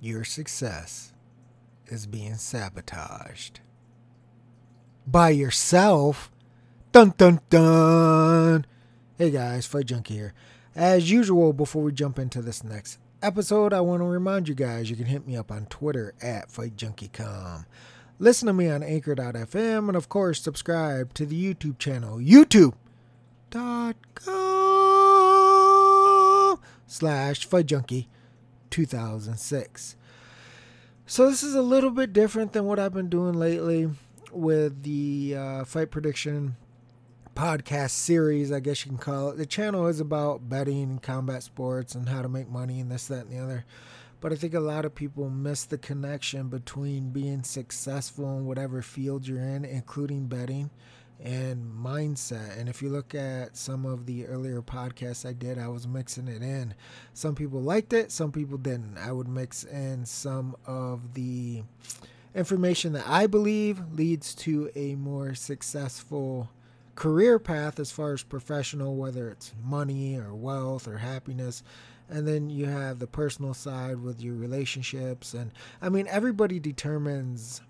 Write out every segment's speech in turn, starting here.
your success is being sabotaged by yourself. Dun dun dun. Hey guys, Fight Junkie here. As usual, before we jump into this next episode, I want to remind you guys you can hit me up on Twitter at FightJunkieCom. Listen to me on Anchor.fm and of course subscribe to the YouTube channel YouTube.com slash Fight Junkie 2006. So this is a little bit different than what I've been doing lately with the uh, fight prediction podcast series, I guess you can call it. The channel is about betting and combat sports and how to make money and this, that, and the other. But I think a lot of people miss the connection between being successful in whatever field you're in, including betting and mindset. And if you look at some of the earlier podcasts I did, I was mixing it in. Some people liked it, some people didn't. I would mix in some of the information that I believe leads to a more successful career path as far as professional, whether it's money or wealth or happiness. And then you have the personal side with your relationships. And I mean, everybody determines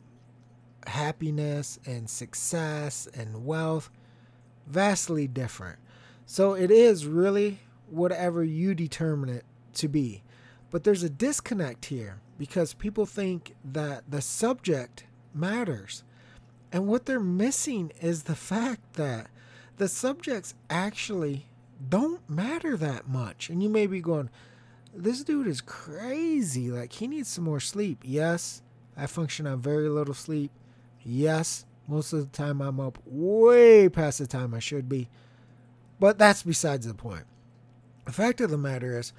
happiness and success and wealth vastly different. So it is really whatever you determine it to be. But there's a disconnect here because people think that the subject matters. And what they're missing is the fact that the subjects actually don't matter that much. And you may be going, this dude is crazy. Like, he needs some more sleep. Yes, I function on very little sleep. Yes, most of the time I'm up way past the time I should be. But that's besides the point. The fact of the matter is,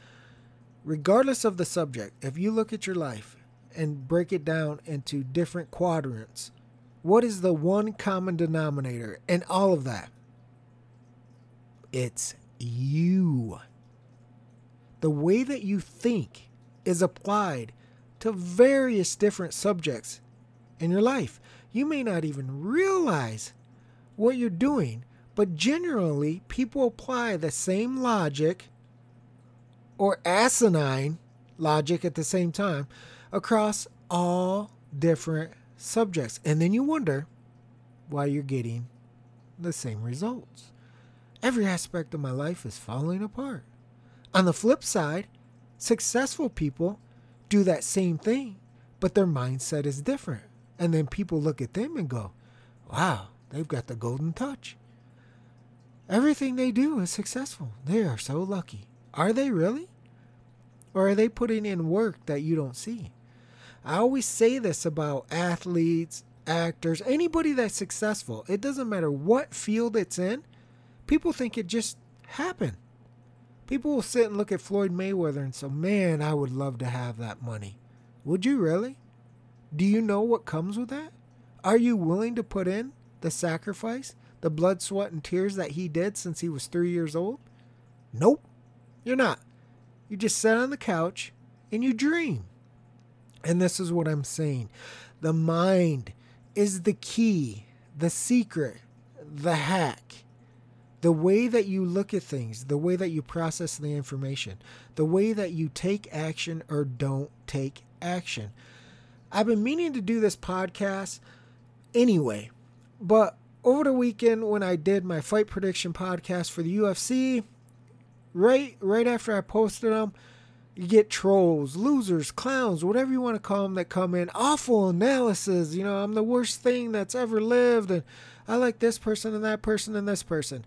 regardless of the subject, if you look at your life and break it down into different quadrants, what is the one common denominator in all of that? It's you. The way that you think is applied to various different subjects in your life. You may not even realize what you're doing, but generally, people apply the same logic or asinine logic at the same time across all different subjects. And then you wonder why you're getting the same results. Every aspect of my life is falling apart. On the flip side, successful people do that same thing, but their mindset is different. And then people look at them and go, wow, they've got the golden touch. Everything they do is successful. They are so lucky. Are they really? Or are they putting in work that you don't see? I always say this about athletes, actors, anybody that's successful. It doesn't matter what field it's in, people think it just happened. People will sit and look at Floyd Mayweather and say, Man, I would love to have that money. Would you really? Do you know what comes with that? Are you willing to put in the sacrifice, the blood, sweat, and tears that he did since he was three years old? Nope, you're not. You just sit on the couch and you dream. And this is what I'm saying the mind is the key, the secret, the hack. The way that you look at things, the way that you process the information, the way that you take action or don't take action. I've been meaning to do this podcast anyway, but over the weekend when I did my fight prediction podcast for the UFC, right right after I posted them, you get trolls, losers, clowns, whatever you want to call them that come in, awful analysis. You know, I'm the worst thing that's ever lived, and I like this person and that person and this person.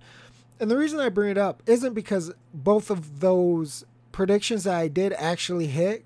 And the reason I bring it up isn't because both of those predictions that I did actually hit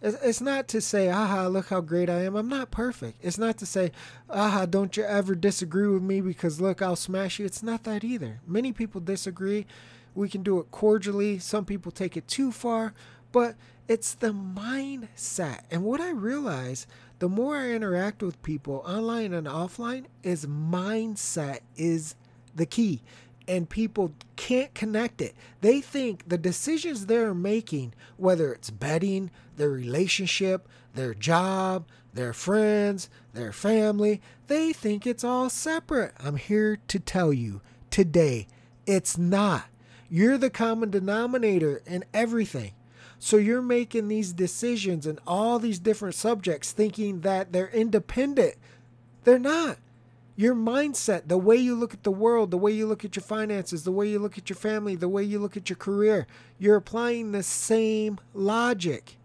it's not to say, aha, look how great I am. I'm not perfect. It's not to say, aha, don't you ever disagree with me because look, I'll smash you. It's not that either. Many people disagree. We can do it cordially. Some people take it too far, but it's the mindset. And what I realize the more I interact with people online and offline is mindset is the key and people can't connect it. They think the decisions they're making, whether it's betting, their relationship, their job, their friends, their family, they think it's all separate. I'm here to tell you today it's not. You're the common denominator in everything. So you're making these decisions in all these different subjects thinking that they're independent. They're not. Your mindset, the way you look at the world, the way you look at your finances, the way you look at your family, the way you look at your career, you're applying the same logic.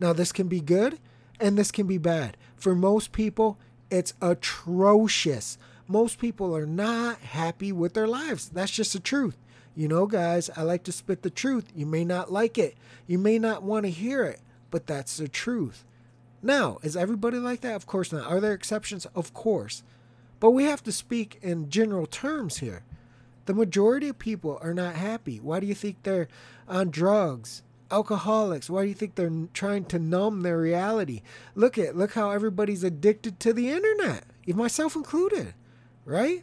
Now, this can be good and this can be bad. For most people, it's atrocious. Most people are not happy with their lives. That's just the truth. You know, guys, I like to spit the truth. You may not like it, you may not want to hear it, but that's the truth. Now, is everybody like that? Of course not. Are there exceptions? Of course. But we have to speak in general terms here. The majority of people are not happy. Why do you think they're on drugs? Alcoholics. Why do you think they're trying to numb their reality? Look at look how everybody's addicted to the internet, myself included, right?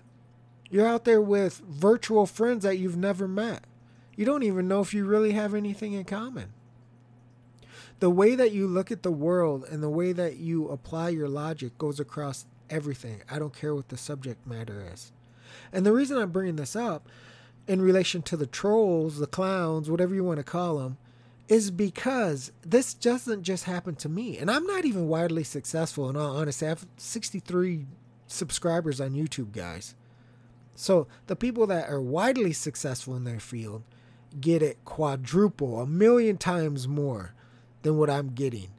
You're out there with virtual friends that you've never met. You don't even know if you really have anything in common. The way that you look at the world and the way that you apply your logic goes across everything. I don't care what the subject matter is. And the reason I'm bringing this up in relation to the trolls, the clowns, whatever you want to call them, is because this doesn't just happen to me. And I'm not even widely successful, in all honesty. I have 63 subscribers on YouTube, guys. So the people that are widely successful in their field get it quadruple, a million times more than what I'm getting.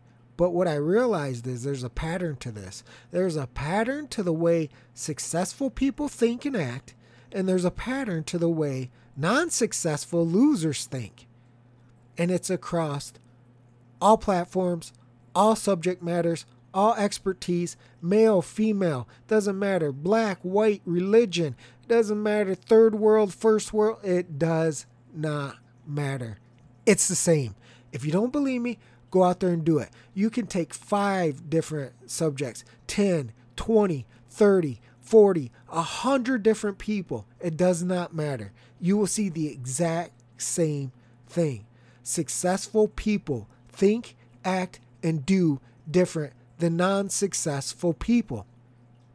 But what I realized is there's a pattern to this. There's a pattern to the way successful people think and act, and there's a pattern to the way non successful losers think. And it's across all platforms, all subject matters, all expertise, male, female, doesn't matter, black, white, religion, doesn't matter, third world, first world, it does not matter. It's the same. If you don't believe me, Go out there and do it. You can take five different subjects 10, 20, 30, 40, 100 different people. It does not matter. You will see the exact same thing. Successful people think, act, and do different than non successful people.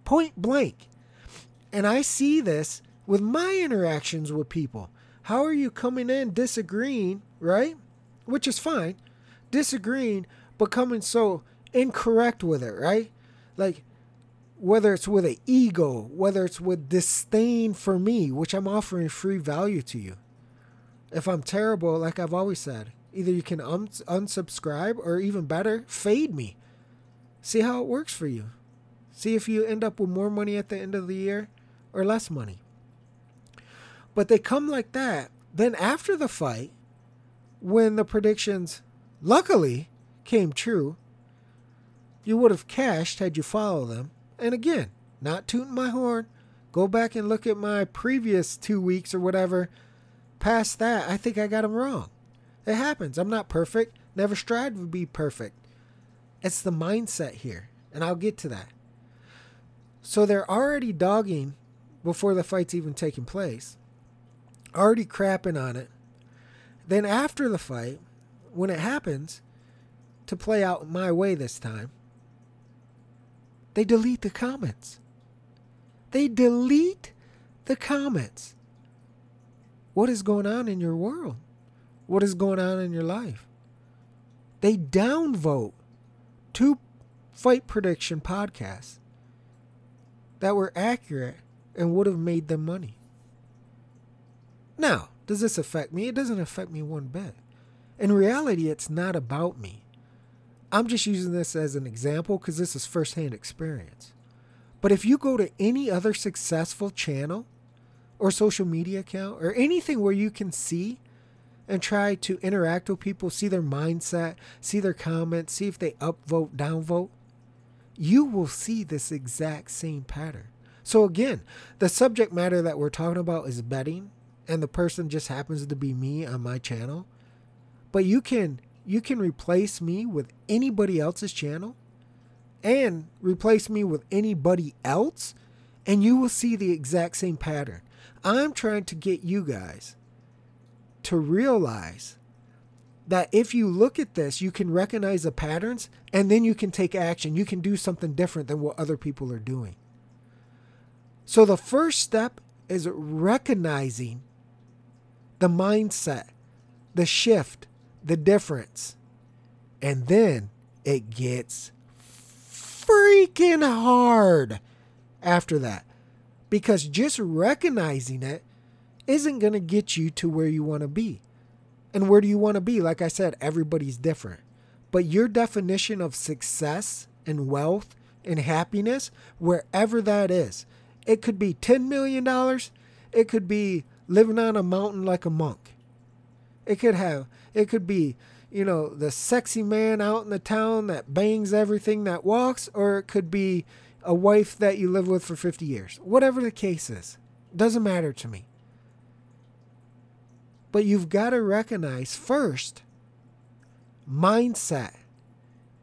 Point blank. And I see this with my interactions with people. How are you coming in disagreeing, right? Which is fine disagreeing, but coming so incorrect with it, right? Like, whether it's with an ego, whether it's with disdain for me, which I'm offering free value to you. If I'm terrible, like I've always said, either you can un- unsubscribe or even better, fade me. See how it works for you. See if you end up with more money at the end of the year or less money. But they come like that. Then after the fight, when the predictions luckily came true. You would have cashed had you followed them. And again, not tooting my horn. Go back and look at my previous two weeks or whatever. Past that, I think I got them wrong. It happens. I'm not perfect. Never strive to be perfect. It's the mindset here, and I'll get to that. So they're already dogging before the fight's even taking place, already crapping on it. Then after the fight, when it happens to play out my way this time, they delete the comments. They delete the comments. What is going on in your world? What is going on in your life? They downvote two fight prediction podcasts that were accurate and would have made them money. Now, does this affect me? It doesn't affect me one bit. In reality, it's not about me. I'm just using this as an example because this is firsthand experience. But if you go to any other successful channel or social media account or anything where you can see and try to interact with people, see their mindset, see their comments, see if they upvote, downvote, you will see this exact same pattern. So, again, the subject matter that we're talking about is betting, and the person just happens to be me on my channel but you can you can replace me with anybody else's channel and replace me with anybody else and you will see the exact same pattern. I'm trying to get you guys to realize that if you look at this, you can recognize the patterns and then you can take action. You can do something different than what other people are doing. So the first step is recognizing the mindset, the shift, the difference And then it gets freaking hard after that. Because just recognizing it isn't going to get you to where you want to be. And where do you want to be? Like I said, everybody's different. But your definition of success and wealth and happiness, wherever that is, it could be $10 million, it could be living on a mountain like a monk. It could have, it could be, you know, the sexy man out in the town that bangs everything that walks, or it could be a wife that you live with for 50 years. Whatever the case is, doesn't matter to me. But you've got to recognize first, mindset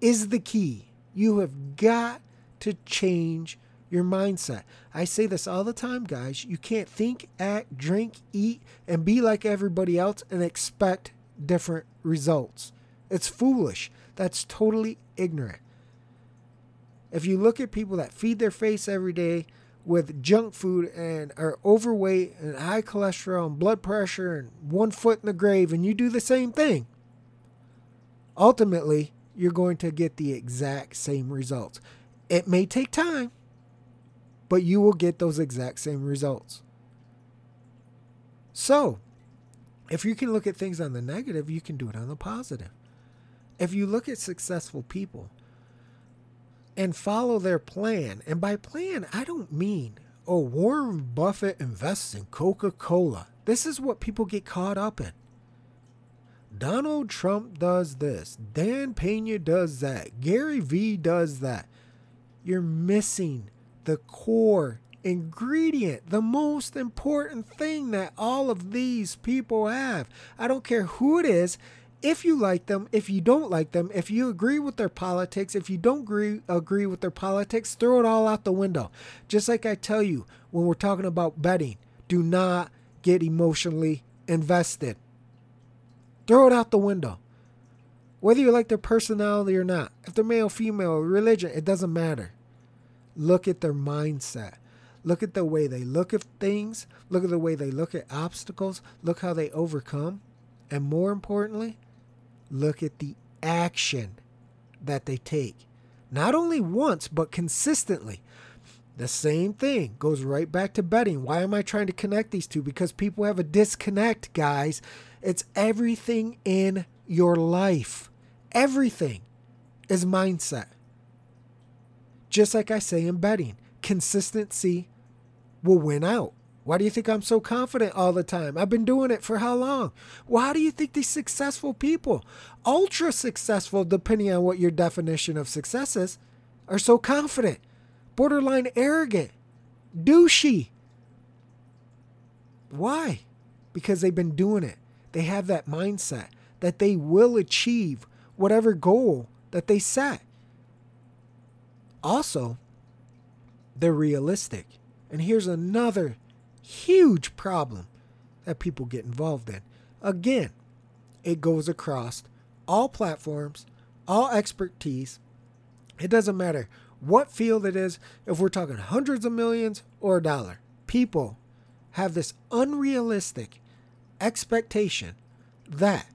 is the key. You have got to change your mindset. I say this all the time, guys. You can't think, act, drink, eat, and be like everybody else and expect different results. It's foolish. That's totally ignorant. If you look at people that feed their face every day with junk food and are overweight and high cholesterol and blood pressure and one foot in the grave, and you do the same thing, ultimately, you're going to get the exact same results. It may take time but you will get those exact same results. So, if you can look at things on the negative, you can do it on the positive. If you look at successful people and follow their plan, and by plan, I don't mean, oh, Warren Buffett invests in Coca Cola. This is what people get caught up in. Donald Trump does this. Dan Pena does that. Gary Vee does that. You're missing the core ingredient, the most important thing that all of these people have. I don't care who it is. If you like them, if you don't like them, if you agree with their politics, if you don't agree, agree with their politics, throw it all out the window. Just like I tell you when we're talking about betting, do not get emotionally invested. Throw it out the window. Whether you like their personality or not, if they're male, female, religion, it doesn't matter. Look at their mindset. Look at the way they look at things. Look at the way they look at obstacles. Look how they overcome. And more importantly, look at the action that they take. Not only once, but consistently. The same thing goes right back to betting. Why am I trying to connect these two? Because people have a disconnect, guys. It's everything in your life. Everything is mindset. Just like I say in betting, consistency will win out. Why do you think I'm so confident all the time? I've been doing it for how long? How do you think these successful people, ultra successful, depending on what your definition of success is, are so confident, borderline arrogant, douchey? Why? Because they've been doing it. They have that mindset that they will achieve whatever goal that they set. Also, they're realistic. And here's another huge problem that people get involved in. Again, it goes across all platforms, all expertise. It doesn't matter what field it is, if we're talking hundreds of millions or a dollar. People have this unrealistic expectation that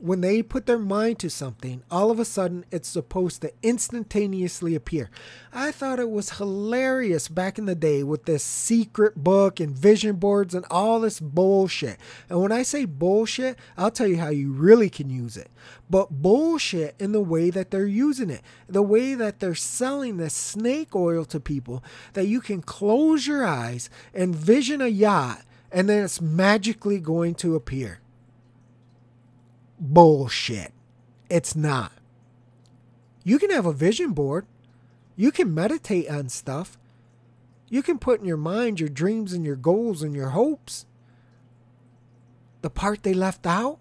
when they put their mind to something, all of a sudden it's supposed to instantaneously appear. I thought it was hilarious back in the day with this secret book and vision boards and all this bullshit. And when I say bullshit, I'll tell you how you really can use it. But bullshit in the way that they're using it, the way that they're selling this snake oil to people that you can close your eyes and vision a yacht and then it's magically going to appear bullshit. It's not. You can have a vision board. You can meditate on stuff. You can put in your mind your dreams and your goals and your hopes. The part they left out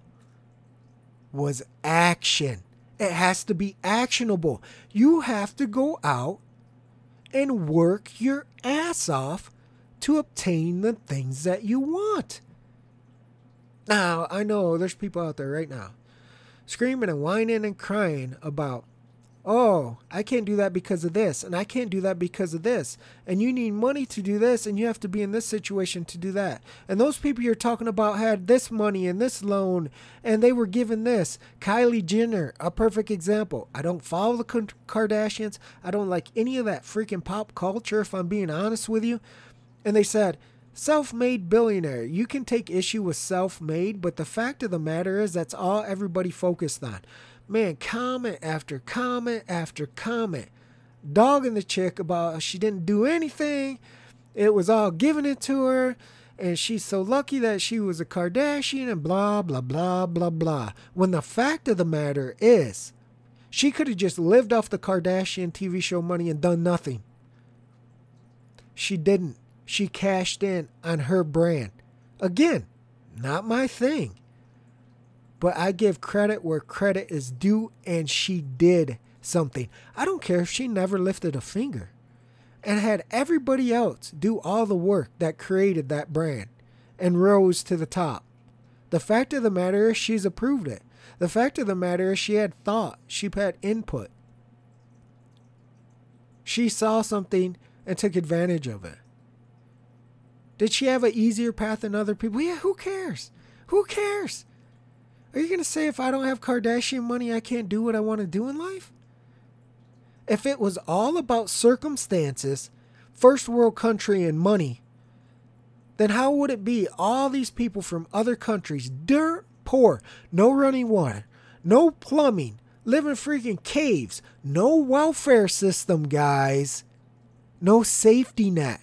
was action. It has to be actionable. You have to go out and work your ass off to obtain the things that you want. Now, I know there's people out there right now screaming and whining and crying about, oh, I can't do that because of this, and I can't do that because of this. And you need money to do this, and you have to be in this situation to do that. And those people you're talking about had this money and this loan, and they were given this. Kylie Jenner, a perfect example. I don't follow the Kardashians. I don't like any of that freaking pop culture, if I'm being honest with you. And they said, Self made billionaire. You can take issue with self made, but the fact of the matter is that's all everybody focused on man, comment after comment after comment, dogging the chick about she didn't do anything. It was all given it to her, and she's so lucky that she was a Kardashian and blah, blah, blah, blah, blah. When the fact of the matter is, she could have just lived off the Kardashian TV show money and done nothing. She didn't. She cashed in on her brand. Again, not my thing. But I give credit where credit is due, and she did something. I don't care if she never lifted a finger and had everybody else do all the work that created that brand and rose to the top. The fact of the matter is, she's approved it. The fact of the matter is, she had thought, she had input. She saw something and took advantage of it. Did she have an easier path than other people? Yeah, who cares? Who cares? Are you going to say if I don't have Kardashian money, I can't do what I want to do in life? If it was all about circumstances, first world country, and money, then how would it be all these people from other countries, dirt poor, no running water, no plumbing, live in freaking caves, no welfare system, guys, no safety net?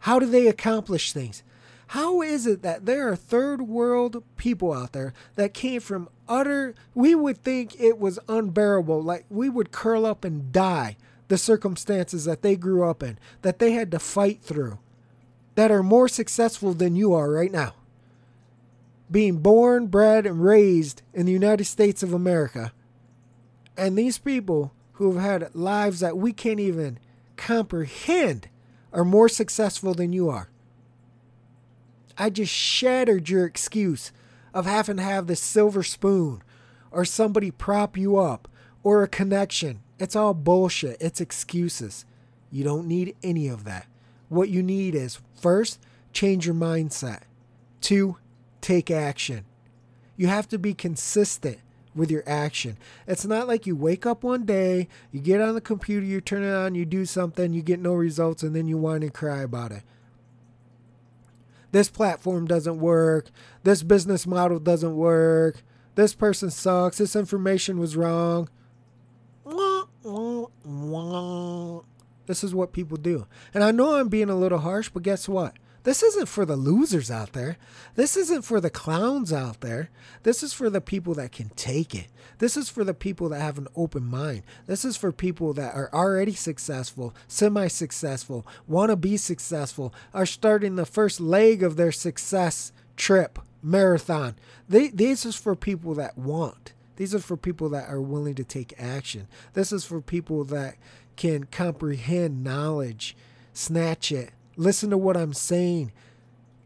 How do they accomplish things? How is it that there are third world people out there that came from utter, we would think it was unbearable, like we would curl up and die, the circumstances that they grew up in, that they had to fight through, that are more successful than you are right now? Being born, bred, and raised in the United States of America. And these people who have had lives that we can't even comprehend are more successful than you are. I just shattered your excuse of having to have the silver spoon or somebody prop you up or a connection. It's all bullshit. It's excuses. You don't need any of that. What you need is first, change your mindset. Two, take action. You have to be consistent with your action. It's not like you wake up one day, you get on the computer, you turn it on, you do something, you get no results, and then you whine and cry about it this platform doesn't work, this business model doesn't work, this person sucks, this information was wrong. This is what people do. And I know I'm being a little harsh, but guess what? This isn't for the losers out there. This isn't for the clowns out there. This is for the people that can take it. This is for the people that have an open mind. This is for people that are already successful, semi successful, want to be successful, are starting the first leg of their success trip, marathon. These is for people that want. These are for people that are willing to take action. This is for people that can comprehend knowledge, snatch it, listen to what I'm saying.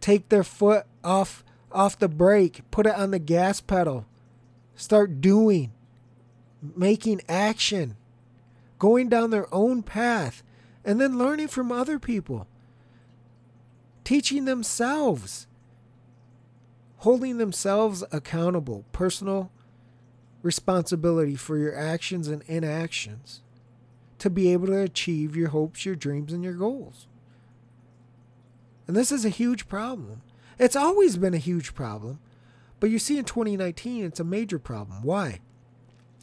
Take their foot off off the brake, put it on the gas pedal. Start doing, making action, going down their own path, and then learning from other people. Teaching themselves, holding themselves accountable, personal responsibility for your actions and inactions to be able to achieve your hopes, your dreams, and your goals. And this is a huge problem. It's always been a huge problem. But you see, in 2019, it's a major problem. Why?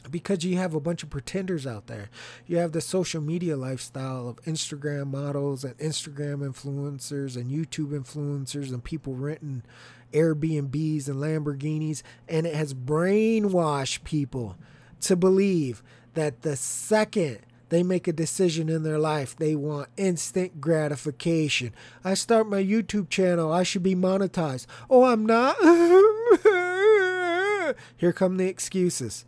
Because you have a bunch of pretenders out there. You have the social media lifestyle of Instagram models and Instagram influencers and YouTube influencers and people renting Airbnbs and Lamborghinis. And it has brainwashed people to believe that the second they make a decision in their life. They want instant gratification. I start my YouTube channel. I should be monetized. Oh, I'm not. Here come the excuses.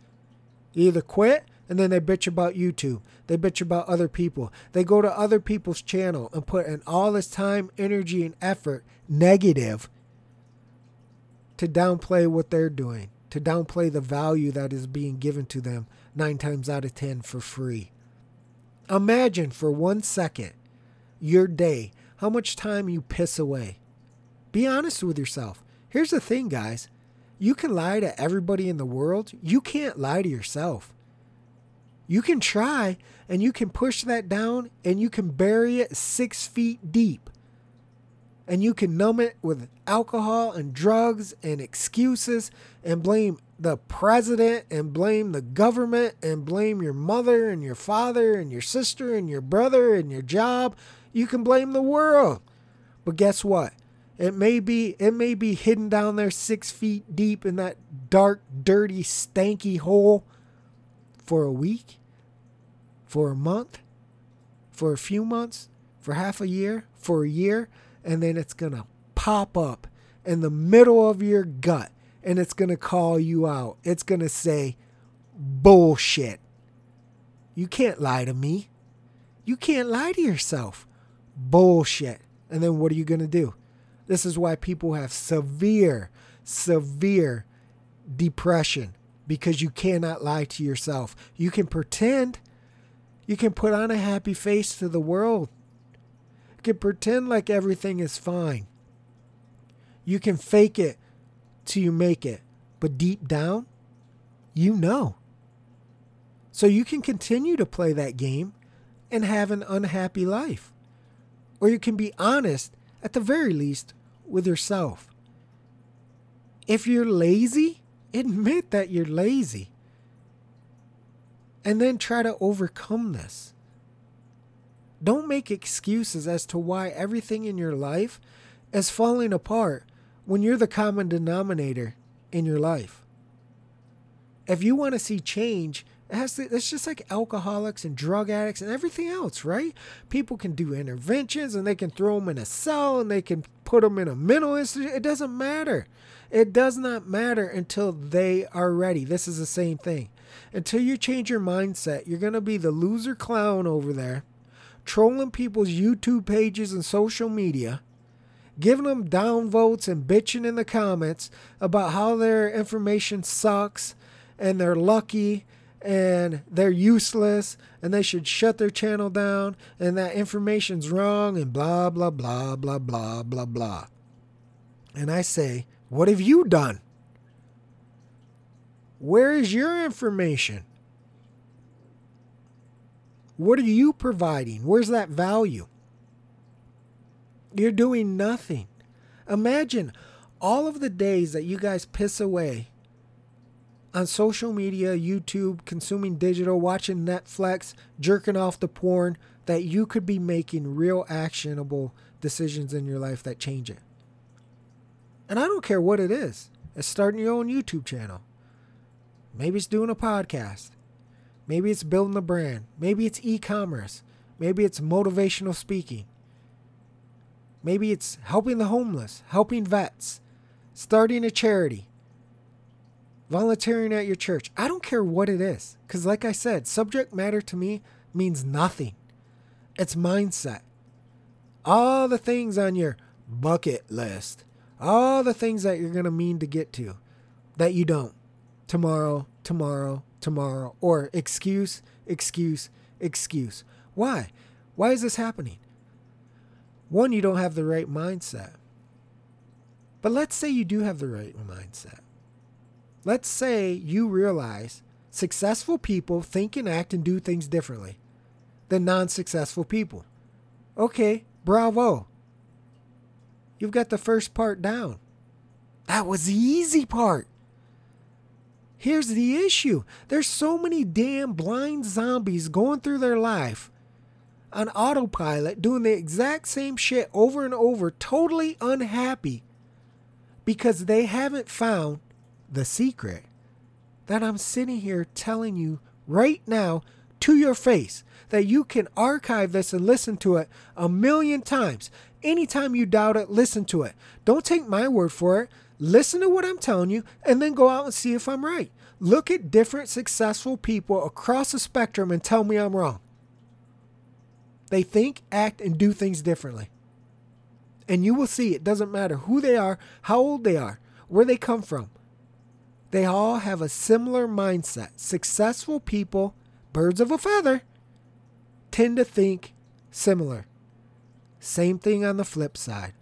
Either quit and then they bitch about YouTube. They bitch about other people. They go to other people's channel and put in all this time, energy, and effort, negative, to downplay what they're doing, to downplay the value that is being given to them nine times out of ten for free. Imagine for one second your day, how much time you piss away. Be honest with yourself. Here's the thing, guys you can lie to everybody in the world, you can't lie to yourself. You can try and you can push that down and you can bury it six feet deep. And you can numb it with alcohol and drugs and excuses and blame the president and blame the government and blame your mother and your father and your sister and your brother and your job. You can blame the world. But guess what? It may be it may be hidden down there six feet deep in that dark, dirty, stanky hole for a week, for a month, for a few months, for half a year, for a year, and then it's gonna pop up in the middle of your gut and it's gonna call you out. It's gonna say, bullshit. You can't lie to me. You can't lie to yourself. Bullshit. And then what are you gonna do? This is why people have severe, severe depression because you cannot lie to yourself. You can pretend, you can put on a happy face to the world, can pretend like everything is fine. You can fake it till you make it, but deep down, you know. So you can continue to play that game and have an unhappy life. Or you can be honest at the very least, with yourself. If you're lazy, admit that you're lazy. And then try to overcome this. Don't make excuses as to why everything in your life is falling apart when you're the common denominator in your life. If you want to see change, it has to, it's just like alcoholics and drug addicts and everything else, right? People can do interventions and they can throw them in a cell and they can put them in a mental institution. It doesn't matter. It does not matter until they are ready. This is the same thing. Until you change your mindset, you're going to be the loser clown over there, trolling people's YouTube pages and social media, giving them downvotes and bitching in the comments about how their information sucks and they're lucky and they're useless and they should shut their channel down and that information's wrong and blah, blah, blah, blah, blah, blah, blah. And I say, what have you done? Where is your information? What are you providing? Where's that value? You're doing nothing. Imagine all of the days that you guys piss away on social media, YouTube, consuming digital, watching Netflix, jerking off the porn, that you could be making real actionable decisions in your life that change it. And I don't care what it is. It's starting your own YouTube channel. Maybe it's doing a podcast. Maybe it's building a brand. Maybe it's e commerce. Maybe it's motivational speaking. Maybe it's helping the homeless, helping vets, starting a charity, volunteering at your church. I don't care what it is. Because, like I said, subject matter to me means nothing. It's mindset. All the things on your bucket list, all the things that you're going to mean to get to that you don't. Tomorrow, tomorrow, tomorrow. Or excuse, excuse, excuse. Why? Why is this happening? One, you don't have the right mindset. But let's say you do have the right mindset. Let's say you realize successful people think and act and do things differently than non successful people. Okay, bravo. You've got the first part down. That was the easy part. Here's the issue there's so many damn blind zombies going through their life on autopilot, doing the exact same shit over and over, totally unhappy because they haven't found the secret that I'm sitting here telling you right now to your face that you can archive this and listen to it a million times. Anytime you doubt it, listen to it. Don't take my word for it. Listen to what I'm telling you and then go out and see if I'm right. Look at different successful people across the spectrum and tell me I'm wrong. They think, act, and do things differently. And you will see it doesn't matter who they are, how old they are, where they come from. They all have a similar mindset. Successful people, birds of a feather, tend to think similar. Same thing on the flip side.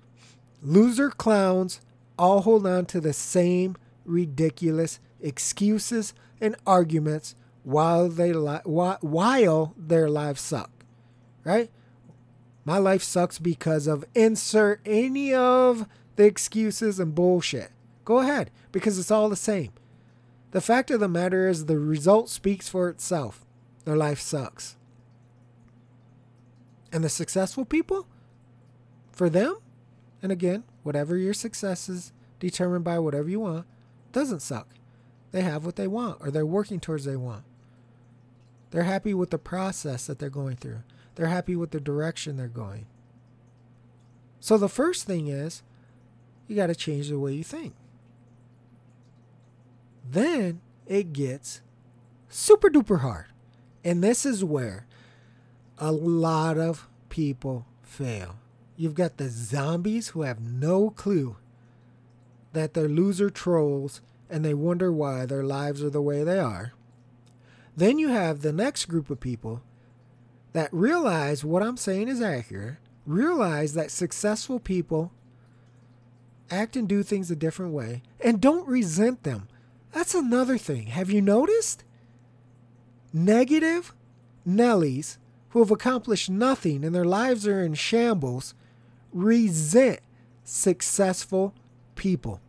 Loser clowns all hold on to the same ridiculous excuses and arguments while they li- while their lives suck. Right? My life sucks because of insert any of the excuses and bullshit. Go ahead because it's all the same. The fact of the matter is the result speaks for itself. Their life sucks. And the successful people, for them, and again, whatever your success is determined by whatever you want, doesn't suck. They have what they want or they're working towards they want. They're happy with the process that they're going through. They're happy with the direction they're going. So the first thing is you got to change the way you think. Then it gets super duper hard. And this is where a lot of people fail. You've got the zombies who have no clue that they're loser trolls and they wonder why their lives are the way they are. Then you have the next group of people that realize what I'm saying is accurate, realize that successful people act and do things a different way, and don't resent them. That's another thing. Have you noticed? Negative Nellies who have accomplished nothing and their lives are in shambles resent successful people.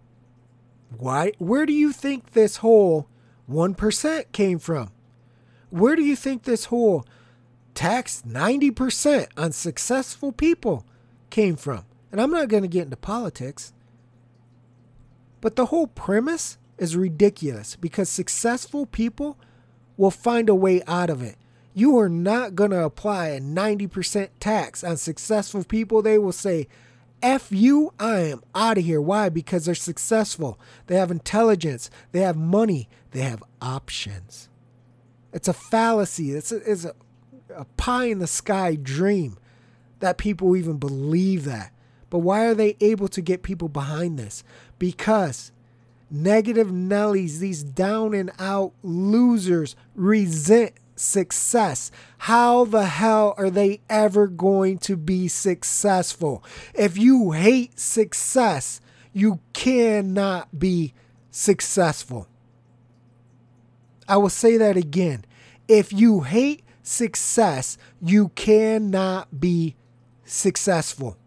Why? Where do you think this whole 1% came from? Where do you think this whole tax 90% on successful people came from? And I'm not going to get into politics. But the whole premise is ridiculous because successful people will find a way out of it. You are not going to apply a 90% tax on successful people. They will say, F you, I am out of here. Why? Because they're successful. They have intelligence. They have money. They have options. It's a fallacy. It's a, it's a, a pie in the sky dream that people even believe that. But why are they able to get people behind this? Because negative Nellies, these down and out losers, resent success. How the hell are they ever going to be successful? If you hate success, you cannot be successful. I will say that again. If you hate success, you cannot be successful.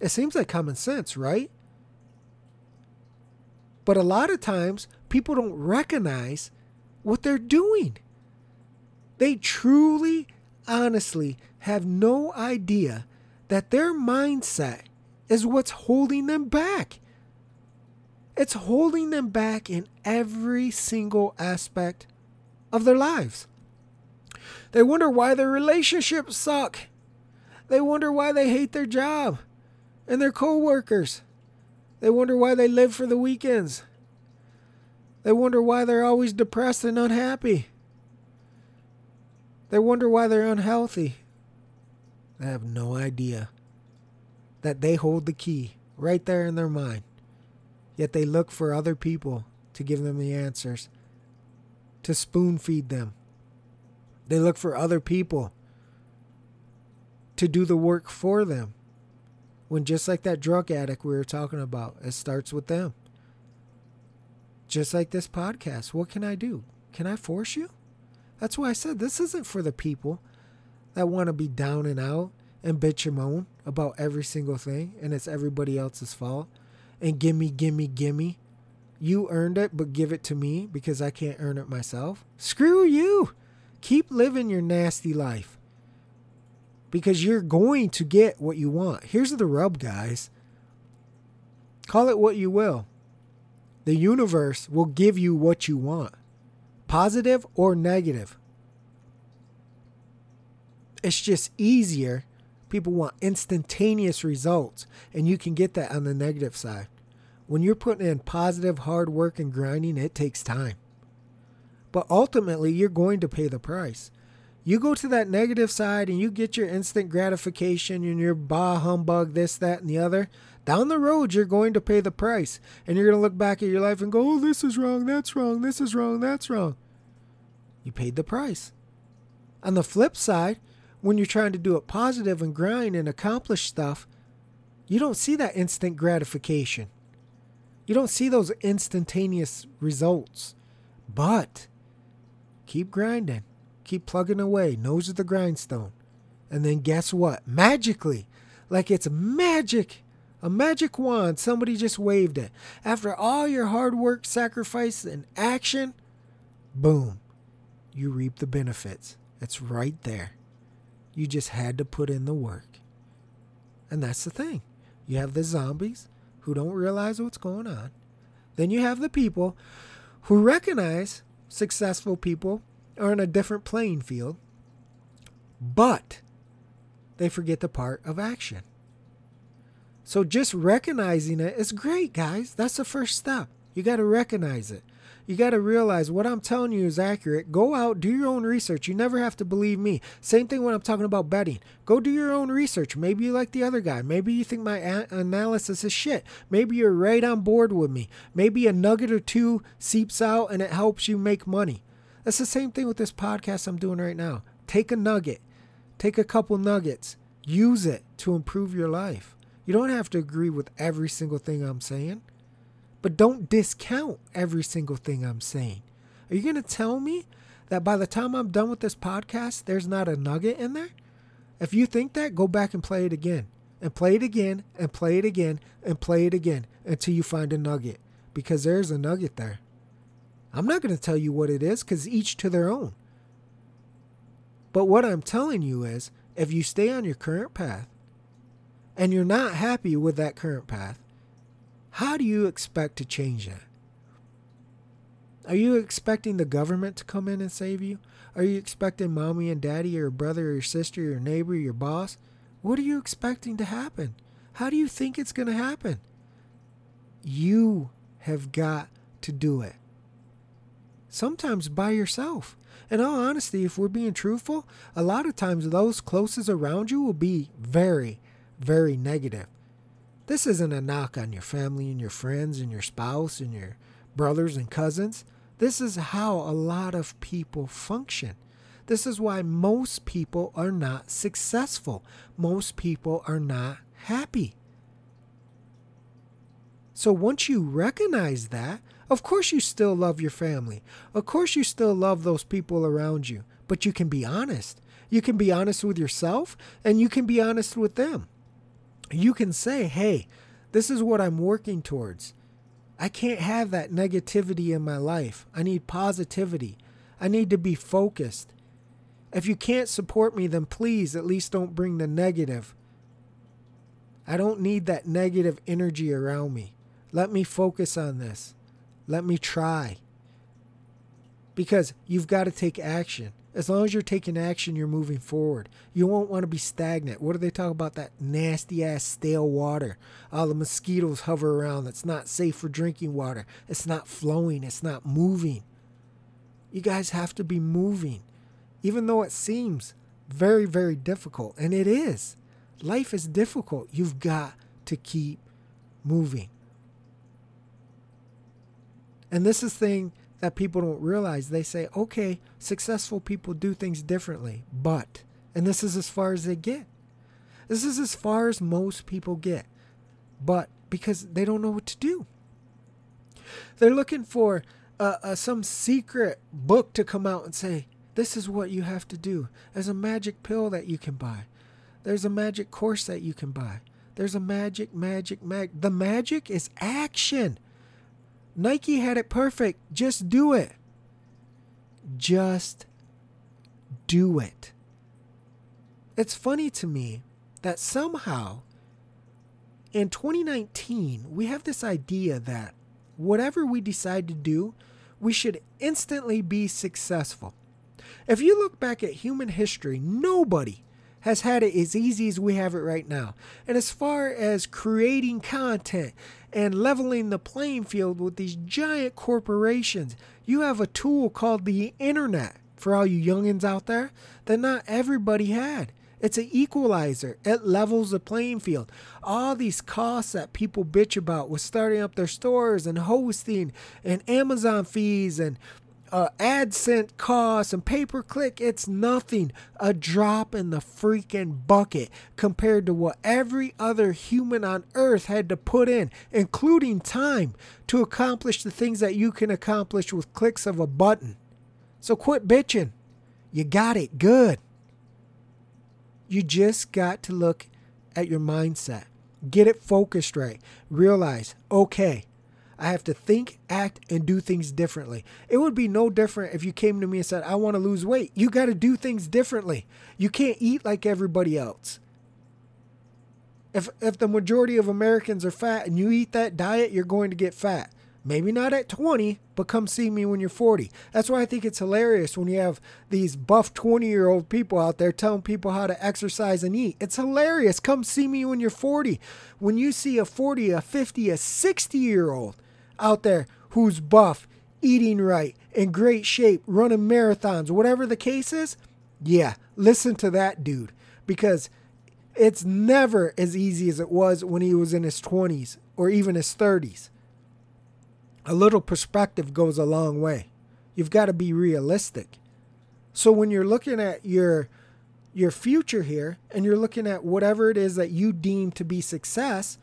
It seems like common sense, right? But a lot of times, people don't recognize what they're doing. They truly, honestly have no idea that their mindset is what's holding them back. It's holding them back in every single aspect of their lives. They wonder why their relationships suck. They wonder why they hate their job and their coworkers. They wonder why they live for the weekends. They wonder why they're always depressed and unhappy. They wonder why they're unhealthy. They have no idea that they hold the key right there in their mind. Yet they look for other people to give them the answers, to spoon feed them. They look for other people to do the work for them. When just like that drug addict we were talking about, it starts with them. Just like this podcast, what can I do? Can I force you? That's why I said this isn't for the people that want to be down and out and bitch and moan about every single thing and it's everybody else's fault and gimme, gimme, gimme. You earned it, but give it to me because I can't earn it myself. Screw you. Keep living your nasty life because you're going to get what you want. Here's the rub, guys. Call it what you will. The universe will give you what you want positive or negative. It's just easier. People want instantaneous results, and you can get that on the negative side. When you're putting in positive hard work and grinding, it takes time. But ultimately, you're going to pay the price. You go to that negative side and you get your instant gratification and your bah humbug, this, that, and the other. Down the road, you're going to pay the price. And you're going to look back at your life and go, oh, this is wrong, that's wrong, this is wrong, that's wrong. You paid the price. On the flip side, when you're trying to do it positive and grind and accomplish stuff, you don't see that instant gratification. You don't see those instantaneous results. But keep grinding, keep plugging away, nose of the grindstone. And then guess what? Magically, like it's magic, a magic wand, somebody just waved it. After all your hard work, sacrifice, and action, boom, you reap the benefits. It's right there. You just had to put in the work. And that's the thing. You have the zombies who don't realize what's going on. Then you have the people who recognize successful people are in a different playing field, but they forget the part of action. So just recognizing it is great, guys. That's the first step. You got to recognize it you got to realize what I'm telling you is accurate. Go out, do your own research. You never have to believe me. Same thing when I'm talking about betting. Go do your own research. Maybe you like the other guy. Maybe you think my a- analysis is shit. Maybe you're right on board with me. Maybe a nugget or two seeps out and it helps you make money. That's the same thing with this podcast I'm doing right now. Take a nugget, take a couple nuggets, use it to improve your life. You don't have to agree with every single thing I'm saying. But don't discount every single thing I'm saying. Are you going to tell me that by the time I'm done with this podcast, there's not a nugget in there? If you think that, go back and play it again, and play it again, and play it again, and play it again until you find a nugget, because there's a nugget there. I'm not going to tell you what it is because each to their own. But what I'm telling you is if you stay on your current path and you're not happy with that current path, how do you expect to change that? Are you expecting the government to come in and save you? Are you expecting mommy and daddy or your brother or your sister your neighbor or your boss? What are you expecting to happen? How do you think it's going to happen? You have got to do it. Sometimes by yourself. In all honesty, if we're being truthful, a lot of times those closest around you will be very, very negative. This isn't a knock on your family and your friends and your spouse and your brothers and cousins. This is how a lot of people function. This is why most people are not successful. Most people are not happy. So once you recognize that, of course you still love your family. Of course you still love those people around you. But you can be honest. You can be honest with yourself and you can be honest with them you can say, hey, this is what I'm working towards. I can't have that negativity in my life. I need positivity. I need to be focused. If you can't support me, then please at least don't bring the negative. I don't need that negative energy around me. Let me focus on this. Let me try. Because you've got to take action. As long as you're taking action, you're moving forward. You won't want to be stagnant. What do they talk about? That nasty ass stale water. All the mosquitoes hover around. It's not safe for drinking water. It's not flowing. It's not moving. You guys have to be moving, even though it seems very, very difficult. And it is. Life is difficult. You've got to keep moving. And this is thing that people don't realize. They say, okay, successful people do things differently, but, and this is as far as they get. This is as far as most people get, but because they don't know what to do. They're looking for uh, uh, some secret book to come out and say, this is what you have to do. There's a magic pill that you can buy. There's a magic course that you can buy. There's a magic, magic, mag. The magic is action. Nike had it perfect. Just do it. Just do it. It's funny to me that somehow in 2019, we have this idea that whatever we decide to do, we should instantly be successful. If you look back at human history, nobody has had it as easy as we have it right now. And as far as creating content and leveling the playing field with these giant corporations, you have a tool called the internet for all you youngins out there that not everybody had. It's an equalizer. It levels the playing field. All these costs that people bitch about with starting up their stores and hosting and Amazon fees and uh, AdSense costs and pay per click, it's nothing. A drop in the freaking bucket compared to what every other human on earth had to put in, including time, to accomplish the things that you can accomplish with clicks of a button. So quit bitching. You got it good. You just got to look at your mindset, get it focused right. Realize, okay, I have to think, act, and do things differently. It would be no different if you came to me and said, I want to lose weight. You got to do things differently. You can't eat like everybody else. If, if the majority of Americans are fat and you eat that diet, you're going to get fat. Maybe not at 20, but come see me when you're 40. That's why I think it's hilarious when you have these buff 20 year old people out there telling people how to exercise and eat. It's hilarious. Come see me when you're 40. When you see a 40, a 50, a 60 year old out there who's buff, eating right, in great shape, running marathons, whatever the case is, yeah, listen to that dude because it's never as easy as it was when he was in his 20s or even his 30s a little perspective goes a long way. You've got to be realistic. So when you're looking at your your future here and you're looking at whatever it is that you deem to be success,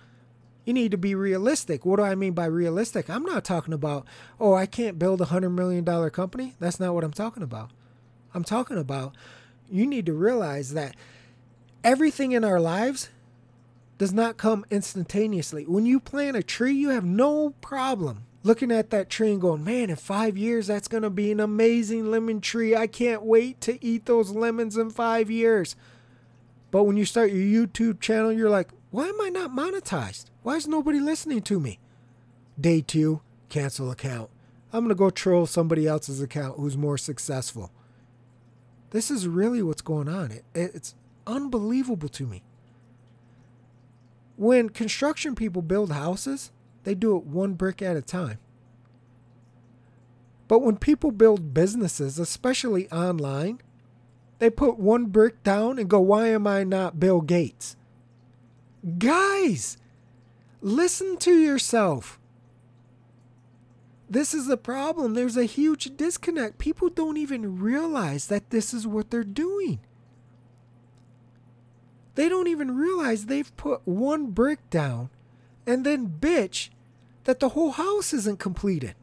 you need to be realistic. What do I mean by realistic? I'm not talking about, oh, I can't build a $100 million company. That's not what I'm talking about. I'm talking about you need to realize that everything in our lives does not come instantaneously. When you plant a tree, you have no problem looking at that tree and going, man, in five years, that's going to be an amazing lemon tree. I can't wait to eat those lemons in five years. But when you start your YouTube channel, you're like, why am I not monetized? Why is nobody listening to me? Day two, cancel account. I'm going to go troll somebody else's account who's more successful. This is really what's going on. It, it's unbelievable to me. When construction people build houses, they do it one brick at a time. But when people build businesses, especially online, they put one brick down and go, Why am I not Bill Gates? Guys, listen to yourself. This is the problem. There's a huge disconnect. People don't even realize that this is what they're doing. They don't even realize they've put one brick down and then bitch that the whole house isn't completed.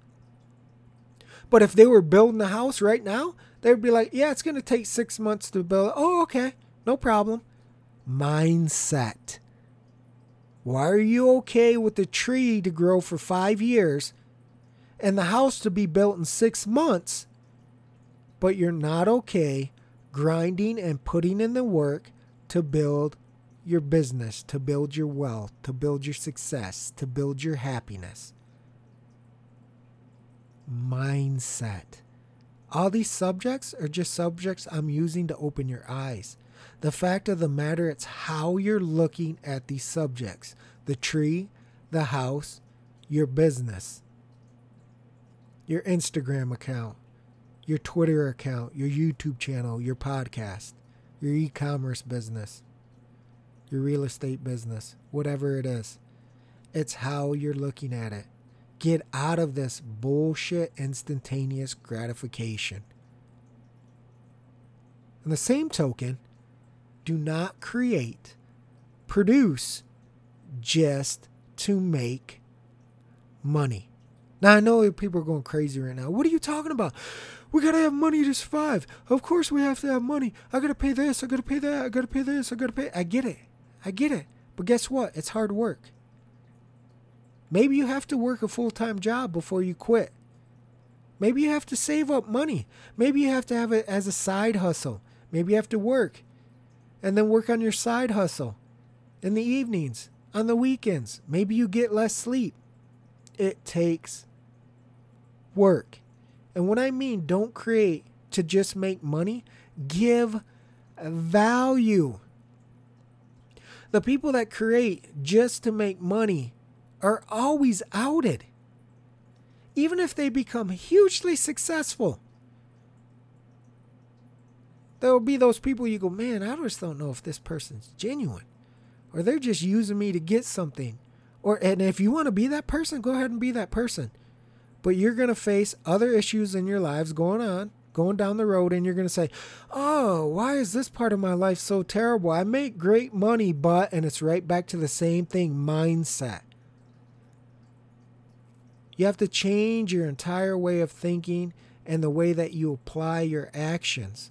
But if they were building the house right now, they'd be like, yeah, it's going to take six months to build. Oh, okay. No problem. Mindset. Why are you okay with the tree to grow for five years and the house to be built in six months, but you're not okay grinding and putting in the work to build your business, to build your wealth, to build your success, to build your happiness. Mindset. All these subjects are just subjects I'm using to open your eyes. The fact of the matter, it's how you're looking at these subjects the tree, the house, your business, your Instagram account, your Twitter account, your YouTube channel, your podcast, your e commerce business your real estate business, whatever it is. It's how you're looking at it. Get out of this bullshit instantaneous gratification. In the same token, do not create, produce just to make money. Now I know people are going crazy right now. What are you talking about? We gotta have money to survive. Of course we have to have money. I gotta pay this. I gotta pay that. I gotta pay this. I gotta pay. I get it. I get it. But guess what? It's hard work. Maybe you have to work a full time job before you quit. Maybe you have to save up money. Maybe you have to have it as a side hustle. Maybe you have to work and then work on your side hustle in the evenings, on the weekends. Maybe you get less sleep. It takes work. And what I mean, don't create to just make money, give value. The people that create just to make money are always outed. Even if they become hugely successful, there'll be those people you go, man, I just don't know if this person's genuine or they're just using me to get something. Or and if you want to be that person, go ahead and be that person. But you're going to face other issues in your lives going on, going down the road and you're going to say, "Oh, why is this part of my life so terrible? I make great money, but and it's right back to the same thing, mindset. You have to change your entire way of thinking and the way that you apply your actions.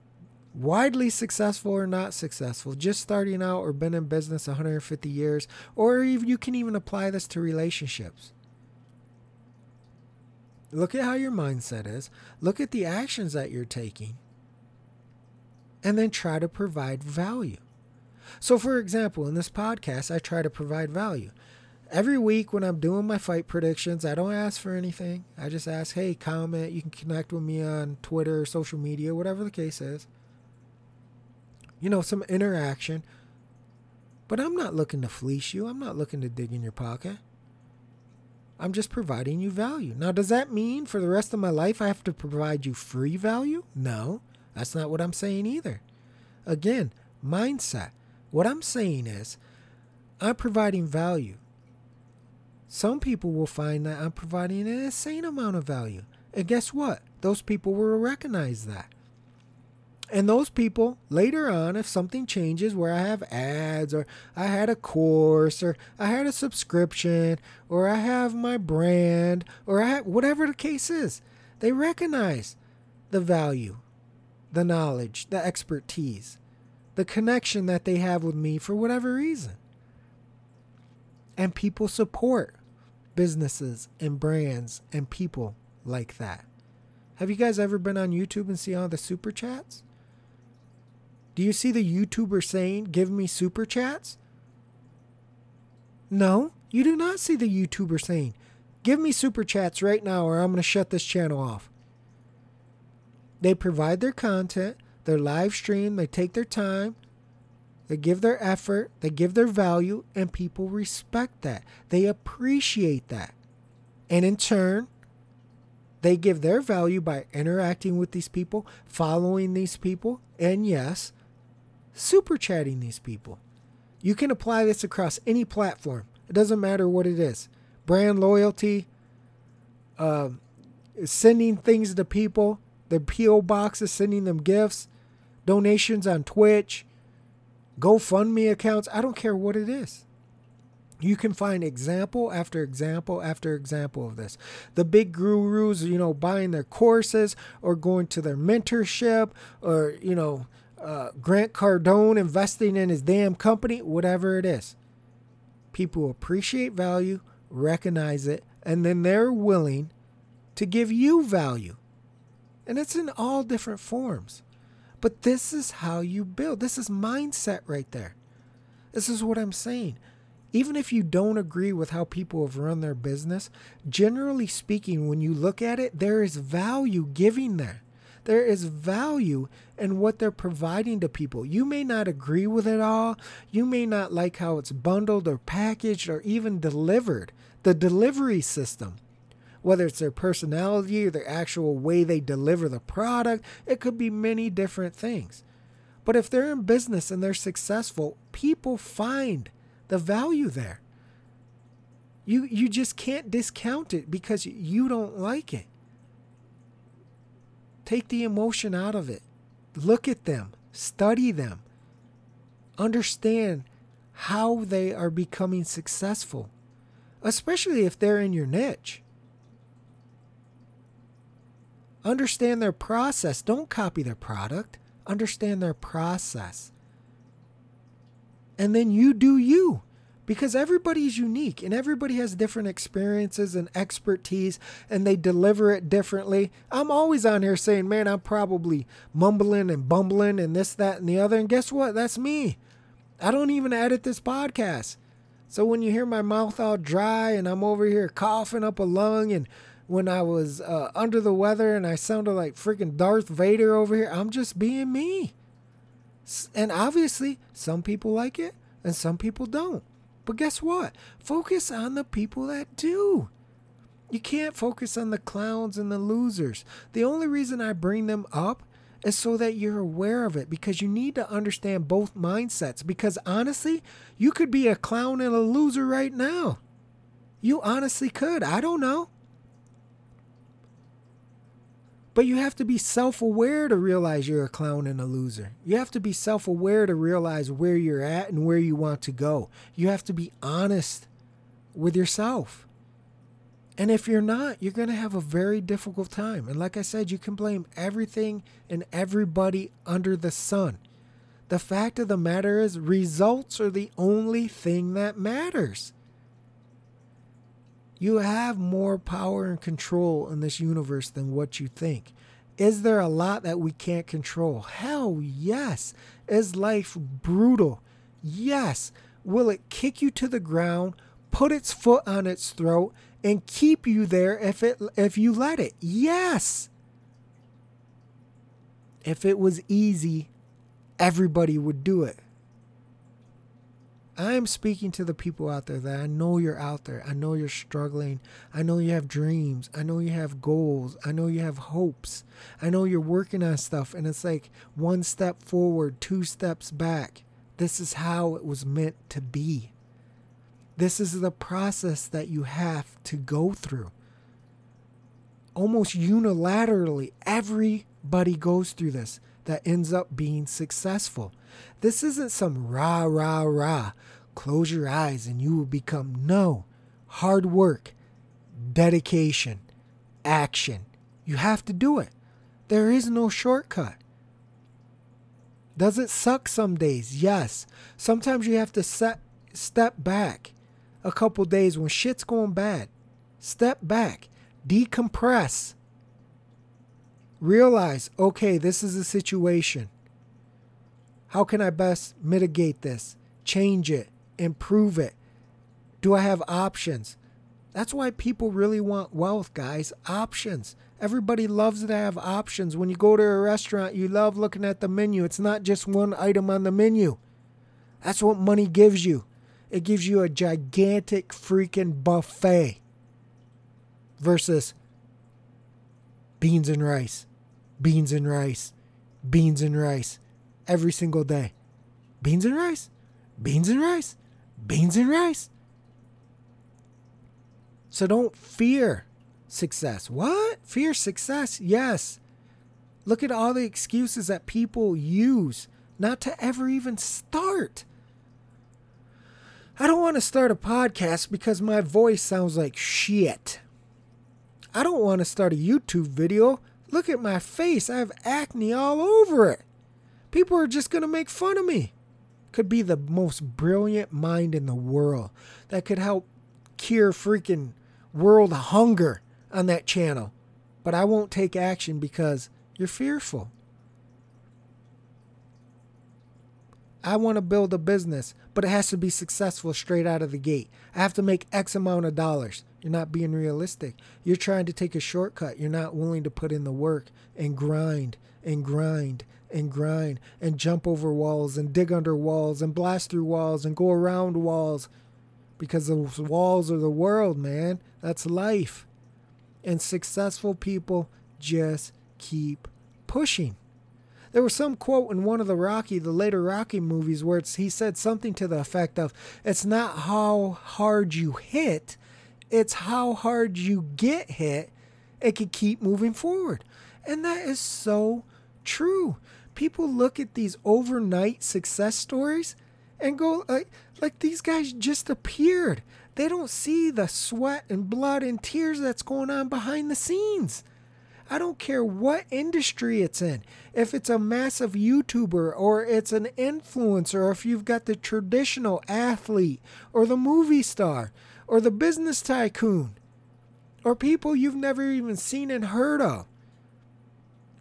widely successful or not successful, just starting out or been in business 150 years, or you can even apply this to relationships. Look at how your mindset is. Look at the actions that you're taking. And then try to provide value. So, for example, in this podcast, I try to provide value. Every week when I'm doing my fight predictions, I don't ask for anything. I just ask, hey, comment. You can connect with me on Twitter, social media, whatever the case is you know, some interaction. But I'm not looking to fleece you. I'm not looking to dig in your pocket. I'm just providing you value. Now, does that mean for the rest of my life I have to provide you free value? No, that's not what I'm saying either. Again, mindset. What I'm saying is, I'm providing value. Some people will find that I'm providing an insane amount of value. And guess what? Those people will recognize that. And those people later on, if something changes where I have ads or I had a course or I had a subscription or I have my brand or I have, whatever the case is, they recognize the value, the knowledge, the expertise, the connection that they have with me for whatever reason. And people support businesses and brands and people like that. Have you guys ever been on YouTube and see all the super chats? Do you see the YouTuber saying, give me super chats? No, you do not see the YouTuber saying, give me super chats right now or I'm going to shut this channel off. They provide their content, their live stream, they take their time, they give their effort, they give their value, and people respect that. They appreciate that. And in turn, they give their value by interacting with these people, following these people, and yes, super chatting these people. You can apply this across any platform. It doesn't matter what it is. Brand loyalty, uh, sending things to people, their PO boxes, sending them gifts, donations on Twitch, GoFundMe accounts. I don't care what it is. You can find example after example after example of this. The big gurus, you know, buying their courses or going to their mentorship or, you know, uh, Grant Cardone investing in his damn company, whatever it is. People appreciate value, recognize it, and then they're willing to give you value. And it's in all different forms. But this is how you build. This is mindset right there. This is what I'm saying. Even if you don't agree with how people have run their business, generally speaking, when you look at it, there is value giving there. There is value in what they're providing to people. You may not agree with it all. You may not like how it's bundled or packaged or even delivered. The delivery system, whether it's their personality or their actual way they deliver the product, it could be many different things. But if they're in business and they're successful, people find the value there. You you just can't discount it because you don't like it. Take the emotion out of it. Look at them, study them, understand how they are becoming successful, especially if they're in your niche. Understand their process. Don't copy their product, understand their process. And then you do you because everybody's unique and everybody has different experiences and expertise and they deliver it differently. I'm always on here saying, man, I'm probably mumbling and bumbling and this, that, and the other. And guess what? That's me. I don't even edit this podcast. So when you hear my mouth all dry and I'm over here coughing up a lung and when I was uh, under the weather and I sounded like freaking Darth Vader over here, I'm just being me. And obviously, some people like it and some people don't. But guess what? Focus on the people that do. You can't focus on the clowns and the losers. The only reason I bring them up is so that you're aware of it because you need to understand both mindsets. Because honestly, you could be a clown and a loser right now. You honestly could. I don't know. But you have to be self aware to realize you're a clown and a loser. You have to be self aware to realize where you're at and where you want to go. You have to be honest with yourself. And if you're not, you're going to have a very difficult time. And like I said, you can blame everything and everybody under the sun. The fact of the matter is, results are the only thing that matters. You have more power and control in this universe than what you think. Is there a lot that we can't control? Hell yes. Is life brutal? Yes. Will it kick you to the ground, put its foot on its throat, and keep you there if it if you let it. Yes. If it was easy, everybody would do it. I am speaking to the people out there that I know you're out there. I know you're struggling. I know you have dreams. I know you have goals. I know you have hopes. I know you're working on stuff and it's like one step forward, two steps back. This is how it was meant to be. This is the process that you have to go through. Almost unilaterally, everybody goes through this that ends up being successful. This isn't some rah, rah, rah. Close your eyes and you will become. No. Hard work, dedication, action. You have to do it. There is no shortcut. Does it suck some days? Yes. Sometimes you have to set, step back a couple days when shit's going bad. Step back, decompress. Realize, okay, this is a situation. How can I best mitigate this? Change it, improve it. Do I have options? That's why people really want wealth, guys. Options. Everybody loves to have options. When you go to a restaurant, you love looking at the menu. It's not just one item on the menu. That's what money gives you. It gives you a gigantic freaking buffet versus beans and rice, beans and rice, beans and rice every single day. Beans and rice, beans and rice, beans and rice. So don't fear success. What? Fear success? Yes. Look at all the excuses that people use not to ever even start. I don't want to start a podcast because my voice sounds like shit. I don't want to start a YouTube video. Look at my face. I have acne all over it. People are just going to make fun of me. Could be the most brilliant mind in the world that could help cure freaking world hunger on that channel. But I won't take action because you're fearful. I want to build a business, but it has to be successful straight out of the gate. I have to make X amount of dollars. You're not being realistic. You're trying to take a shortcut. You're not willing to put in the work and grind and grind and grind and jump over walls and dig under walls and blast through walls and go around walls because those walls are the world, man. That's life. And successful people just keep pushing. There was some quote in one of the Rocky, the later Rocky movies, where he said something to the effect of, It's not how hard you hit, it's how hard you get hit. It can keep moving forward. And that is so true. People look at these overnight success stories and go like, like these guys just appeared. They don't see the sweat and blood and tears that's going on behind the scenes. I don't care what industry it's in. If it's a massive YouTuber or it's an influencer, or if you've got the traditional athlete or the movie star or the business tycoon or people you've never even seen and heard of.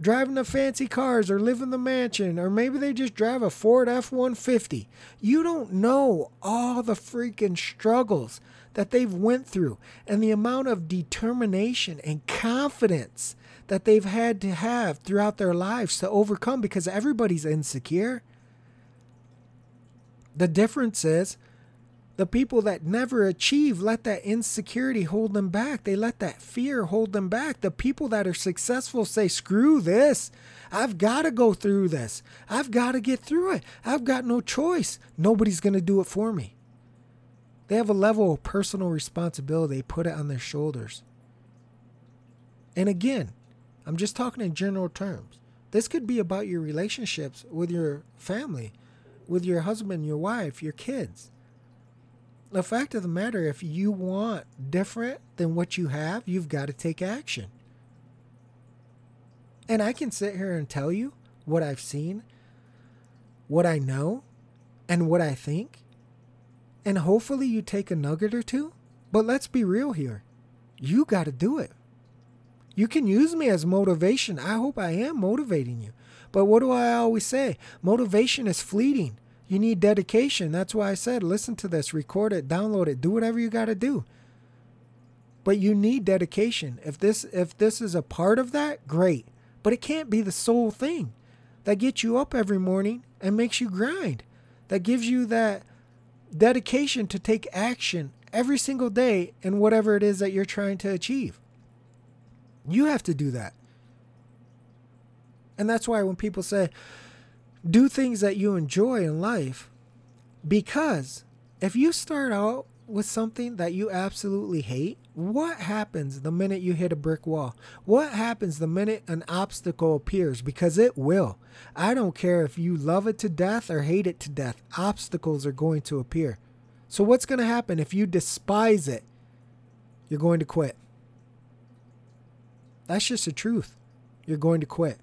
Driving the fancy cars or live in the mansion, or maybe they just drive a Ford F 150. You don't know all the freaking struggles that they've went through and the amount of determination and confidence that they've had to have throughout their lives to overcome because everybody's insecure. The difference is the people that never achieve let that insecurity hold them back. They let that fear hold them back. The people that are successful say, screw this. I've got to go through this. I've got to get through it. I've got no choice. Nobody's going to do it for me. They have a level of personal responsibility. They put it on their shoulders. And again, I'm just talking in general terms. This could be about your relationships with your family, with your husband, your wife, your kids the fact of the matter, if you want different than what you have, you've got to take action. And I can sit here and tell you what I've seen, what I know, and what I think. And hopefully you take a nugget or two. But let's be real here. You got to do it. You can use me as motivation. I hope I am motivating you. But what do I always say? Motivation is fleeting. You need dedication. That's why I said listen to this, record it, download it, do whatever you got to do. But you need dedication. If this if this is a part of that, great. But it can't be the sole thing that gets you up every morning and makes you grind. That gives you that dedication to take action every single day in whatever it is that you're trying to achieve. You have to do that. And that's why when people say, do things that you enjoy in life because if you start out with something that you absolutely hate, what happens the minute you hit a brick wall? What happens the minute an obstacle appears? Because it will. I don't care if you love it to death or hate it to death, obstacles are going to appear. So, what's going to happen if you despise it? You're going to quit. That's just the truth. You're going to quit.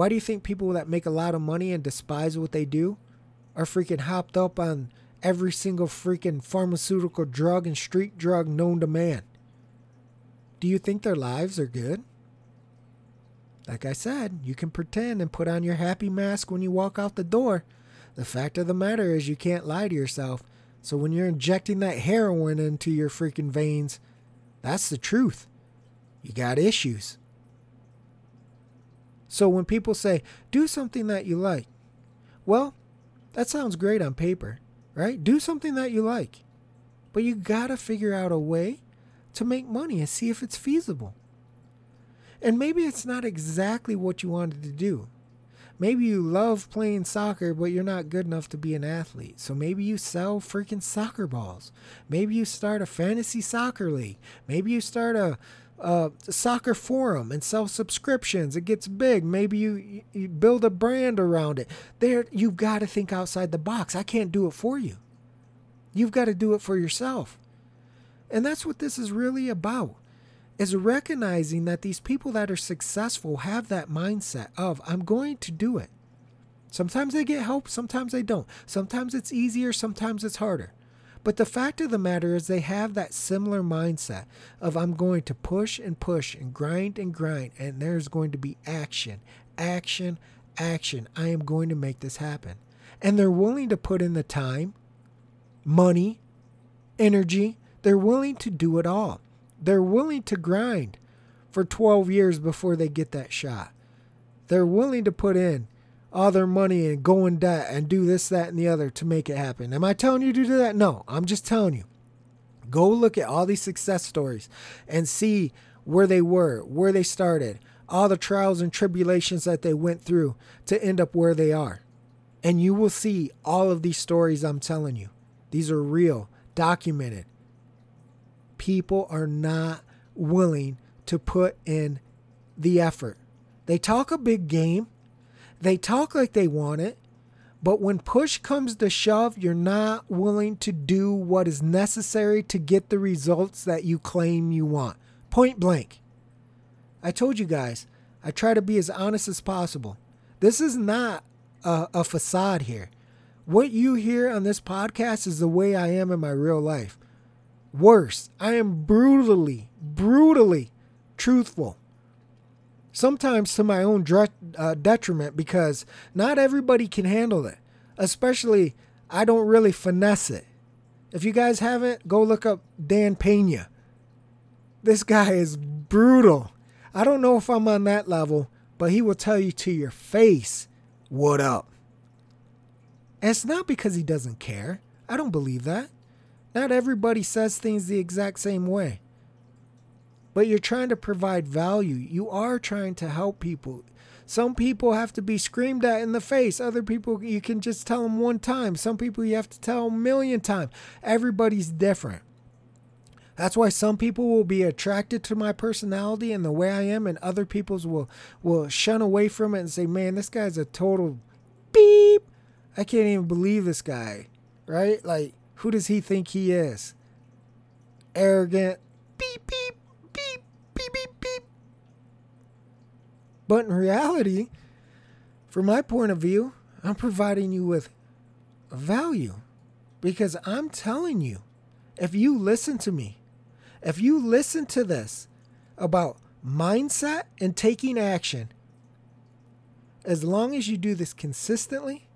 Why do you think people that make a lot of money and despise what they do are freaking hopped up on every single freaking pharmaceutical drug and street drug known to man? Do you think their lives are good? Like I said, you can pretend and put on your happy mask when you walk out the door. The fact of the matter is, you can't lie to yourself. So when you're injecting that heroin into your freaking veins, that's the truth. You got issues. So when people say, do something that you like, well, that sounds great on paper, right? Do something that you like. But you got to figure out a way to make money and see if it's feasible. And maybe it's not exactly what you wanted to do. Maybe you love playing soccer, but you're not good enough to be an athlete. So maybe you sell freaking soccer balls. Maybe you start a fantasy soccer league. Maybe you start a uh, soccer forum and sell subscriptions. It gets big. Maybe you, you build a brand around it. There, you've got to think outside the box. I can't do it for you. You've got to do it for yourself. And that's what this is really about is recognizing that these people that are successful have that mindset of I'm going to do it. Sometimes they get help, sometimes they don't. Sometimes it's easier, sometimes it's harder. But the fact of the matter is, they have that similar mindset of I'm going to push and push and grind and grind, and there's going to be action, action, action. I am going to make this happen. And they're willing to put in the time, money, energy. They're willing to do it all. They're willing to grind for 12 years before they get that shot. They're willing to put in all their money and go in debt and do this, that, and the other to make it happen. Am I telling you to do that? No, I'm just telling you. Go look at all these success stories and see where they were, where they started, all the trials and tribulations that they went through to end up where they are. And you will see all of these stories I'm telling you. These are real, documented. People are not willing to put in the effort. They talk a big game, they talk like they want it, but when push comes to shove, you're not willing to do what is necessary to get the results that you claim you want. Point blank. I told you guys, I try to be as honest as possible. This is not a, a facade here. What you hear on this podcast is the way I am in my real life. Worse, I am brutally, brutally truthful. Sometimes to my own dre- uh, detriment because not everybody can handle it. Especially, I don't really finesse it. If you guys haven't, go look up Dan Pena. This guy is brutal. I don't know if I'm on that level, but he will tell you to your face, what up? And it's not because he doesn't care. I don't believe that. Not everybody says things the exact same way. But you're trying to provide value. You are trying to help people. Some people have to be screamed at in the face. Other people, you can just tell them one time. Some people, you have to tell a million times. Everybody's different. That's why some people will be attracted to my personality and the way I am, and other people's will will shun away from it and say, "Man, this guy's a total beep." I can't even believe this guy, right? Like, who does he think he is? Arrogant, beep beep beep beep beep. But in reality, from my point of view, I'm providing you with value because I'm telling you, if you listen to me, if you listen to this about mindset and taking action, as long as you do this consistently,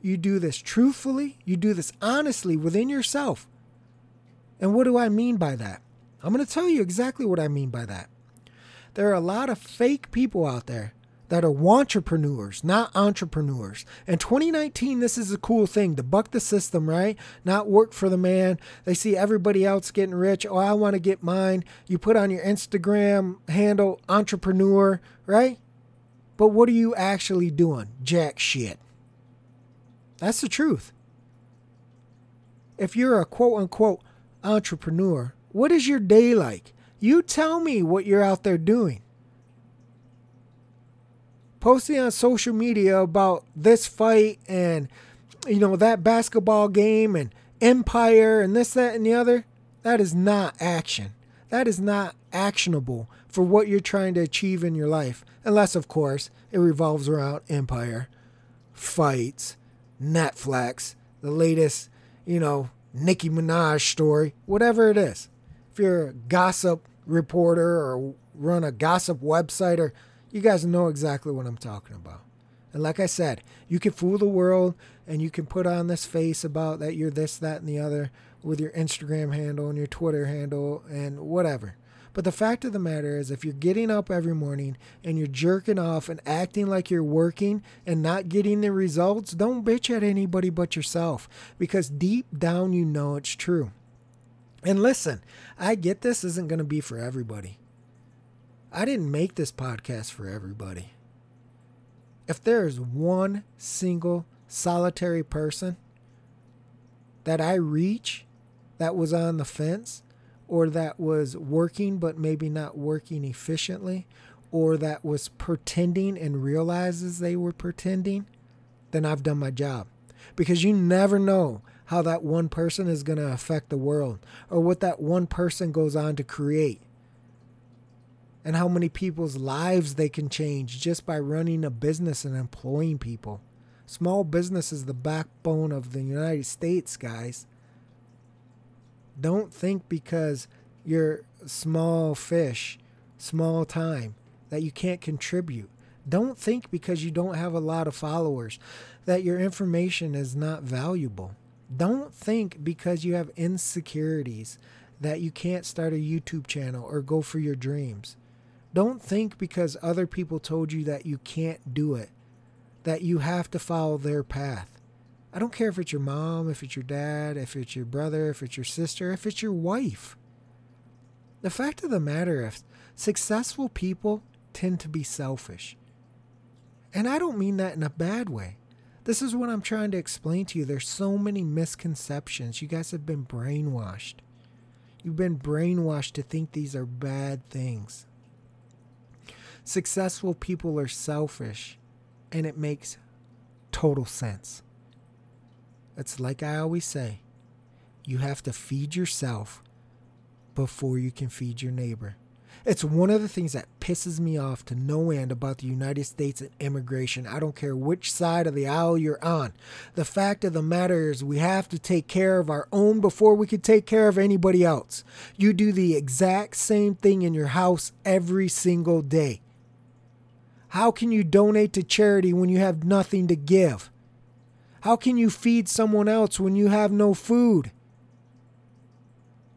you do this truthfully, you do this honestly within yourself. And what do I mean by that? I'm going to tell you exactly what I mean by that. There are a lot of fake people out there that are entrepreneurs, not entrepreneurs. In 2019, this is a cool thing to buck the system, right? Not work for the man. They see everybody else getting rich. Oh, I want to get mine. You put on your Instagram handle entrepreneur, right? But what are you actually doing? Jack shit. That's the truth. If you're a quote unquote entrepreneur, what is your day like? You tell me what you're out there doing. Posting on social media about this fight and you know that basketball game and empire and this that and the other that is not action. That is not actionable for what you're trying to achieve in your life unless of course it revolves around empire fights netflix the latest you know nicki minaj story whatever it is if you're a gossip reporter or run a gossip website or you guys know exactly what I'm talking about. And like I said, you can fool the world and you can put on this face about that you're this, that, and the other with your Instagram handle and your Twitter handle and whatever. But the fact of the matter is, if you're getting up every morning and you're jerking off and acting like you're working and not getting the results, don't bitch at anybody but yourself because deep down you know it's true. And listen, I get this isn't going to be for everybody. I didn't make this podcast for everybody. If there is one single solitary person that I reach that was on the fence or that was working but maybe not working efficiently or that was pretending and realizes they were pretending, then I've done my job. Because you never know how that one person is going to affect the world or what that one person goes on to create and how many people's lives they can change just by running a business and employing people. Small business is the backbone of the United States, guys. Don't think because you're small fish, small time, that you can't contribute. Don't think because you don't have a lot of followers that your information is not valuable. Don't think because you have insecurities that you can't start a YouTube channel or go for your dreams. Don't think because other people told you that you can't do it, that you have to follow their path. I don't care if it's your mom, if it's your dad, if it's your brother, if it's your sister, if it's your wife. The fact of the matter is, successful people tend to be selfish. And I don't mean that in a bad way. This is what I'm trying to explain to you. There's so many misconceptions. You guys have been brainwashed. You've been brainwashed to think these are bad things. Successful people are selfish, and it makes total sense. It's like I always say you have to feed yourself before you can feed your neighbor. It's one of the things that pisses me off to no end about the United States and immigration. I don't care which side of the aisle you're on. The fact of the matter is, we have to take care of our own before we can take care of anybody else. You do the exact same thing in your house every single day. How can you donate to charity when you have nothing to give? How can you feed someone else when you have no food?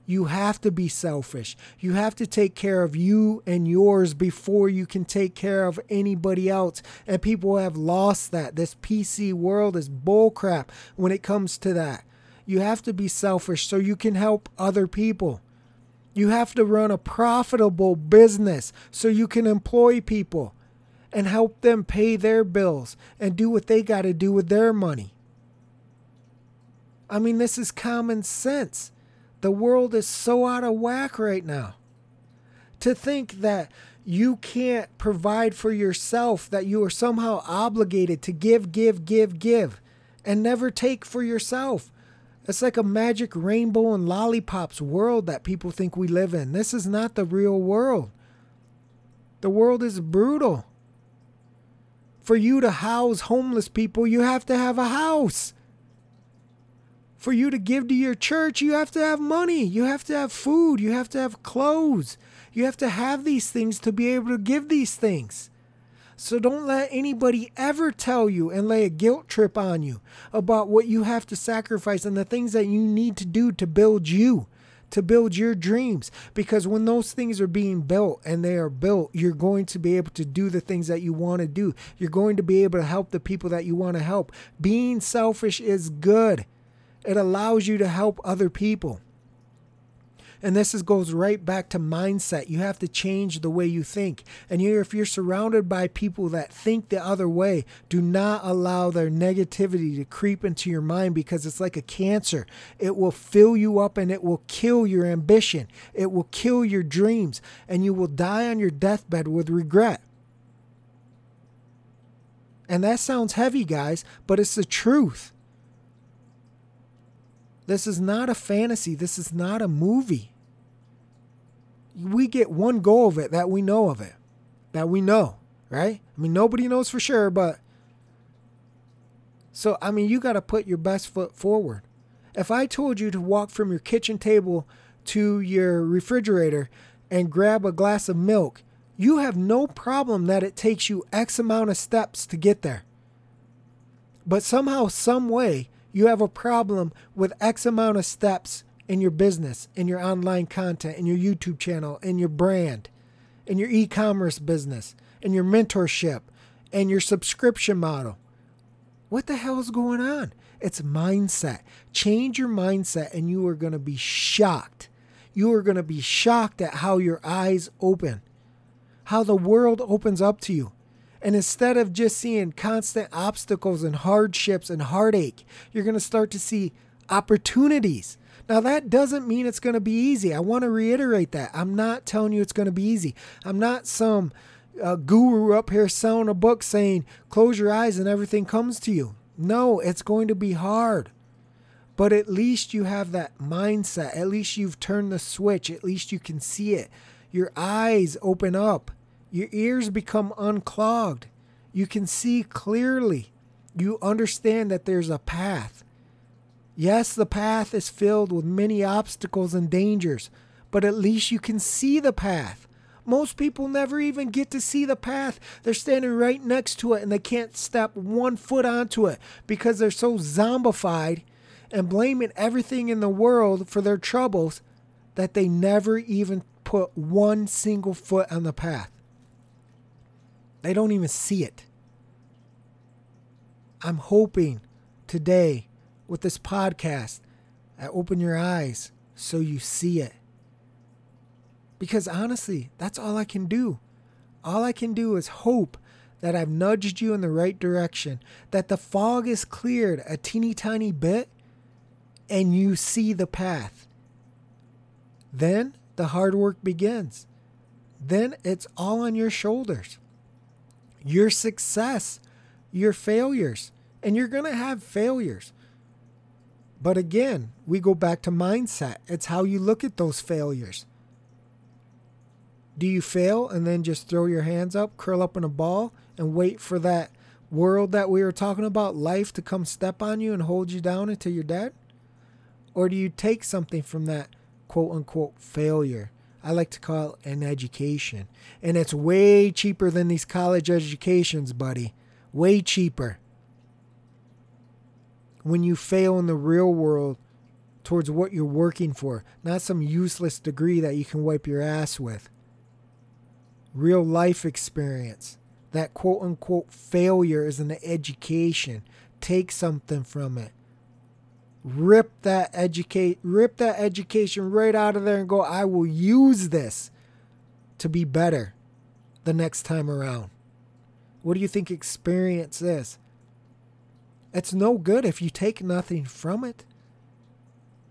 You have to be selfish. You have to take care of you and yours before you can take care of anybody else. And people have lost that. This PC world is bullcrap when it comes to that. You have to be selfish so you can help other people. You have to run a profitable business so you can employ people and help them pay their bills and do what they got to do with their money. I mean, this is common sense. The world is so out of whack right now. To think that you can't provide for yourself, that you are somehow obligated to give, give, give, give, and never take for yourself. It's like a magic rainbow and lollipops world that people think we live in. This is not the real world. The world is brutal. For you to house homeless people, you have to have a house for you to give to your church, you have to have money, you have to have food, you have to have clothes, you have to have these things to be able to give these things. So don't let anybody ever tell you and lay a guilt trip on you about what you have to sacrifice and the things that you need to do to build you, to build your dreams. Because when those things are being built and they are built, you're going to be able to do the things that you want to do. You're going to be able to help the people that you want to help. Being selfish is good. It allows you to help other people. And this is, goes right back to mindset. You have to change the way you think. And you, if you're surrounded by people that think the other way, do not allow their negativity to creep into your mind because it's like a cancer. It will fill you up and it will kill your ambition. It will kill your dreams. And you will die on your deathbed with regret. And that sounds heavy, guys, but it's the truth. This is not a fantasy. This is not a movie. We get one go of it that we know of it, that we know, right? I mean, nobody knows for sure, but. So, I mean, you got to put your best foot forward. If I told you to walk from your kitchen table to your refrigerator and grab a glass of milk, you have no problem that it takes you X amount of steps to get there. But somehow, some way, you have a problem with X amount of steps in your business, in your online content, in your YouTube channel, in your brand, in your e commerce business, in your mentorship, and your subscription model. What the hell is going on? It's mindset. Change your mindset, and you are going to be shocked. You are going to be shocked at how your eyes open, how the world opens up to you. And instead of just seeing constant obstacles and hardships and heartache, you're going to start to see opportunities. Now, that doesn't mean it's going to be easy. I want to reiterate that. I'm not telling you it's going to be easy. I'm not some uh, guru up here selling a book saying, close your eyes and everything comes to you. No, it's going to be hard. But at least you have that mindset. At least you've turned the switch. At least you can see it. Your eyes open up. Your ears become unclogged. You can see clearly. You understand that there's a path. Yes, the path is filled with many obstacles and dangers, but at least you can see the path. Most people never even get to see the path. They're standing right next to it and they can't step one foot onto it because they're so zombified and blaming everything in the world for their troubles that they never even put one single foot on the path. They don't even see it. I'm hoping today with this podcast, I open your eyes so you see it. Because honestly, that's all I can do. All I can do is hope that I've nudged you in the right direction, that the fog is cleared a teeny tiny bit, and you see the path. Then the hard work begins. Then it's all on your shoulders your success, your failures. And you're going to have failures. But again, we go back to mindset. It's how you look at those failures. Do you fail and then just throw your hands up, curl up in a ball, and wait for that world that we were talking about, life, to come step on you and hold you down until you're dead? Or do you take something from that quote unquote failure? I like to call an education. And it's way cheaper than these college educations, buddy. Way cheaper. When you fail in the real world towards what you're working for, not some useless degree that you can wipe your ass with. Real life experience. That quote unquote failure is an education. Take something from it rip that educate rip that education right out of there and go I will use this to be better the next time around. What do you think experience is? It's no good if you take nothing from it.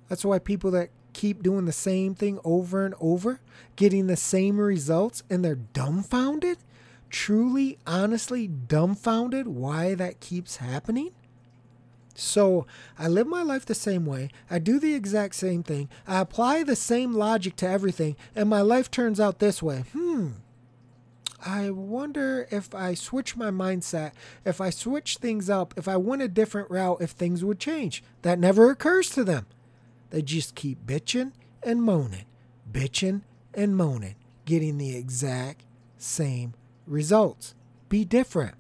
That's why people that keep doing the same thing over and over, getting the same results, and they're dumbfounded, truly, honestly dumbfounded why that keeps happening so I live my life the same way. I do the exact same thing. I apply the same logic to everything, and my life turns out this way. Hmm. I wonder if I switch my mindset, if I switch things up, if I went a different route, if things would change. That never occurs to them. They just keep bitching and moaning, bitching and moaning, getting the exact same results. Be different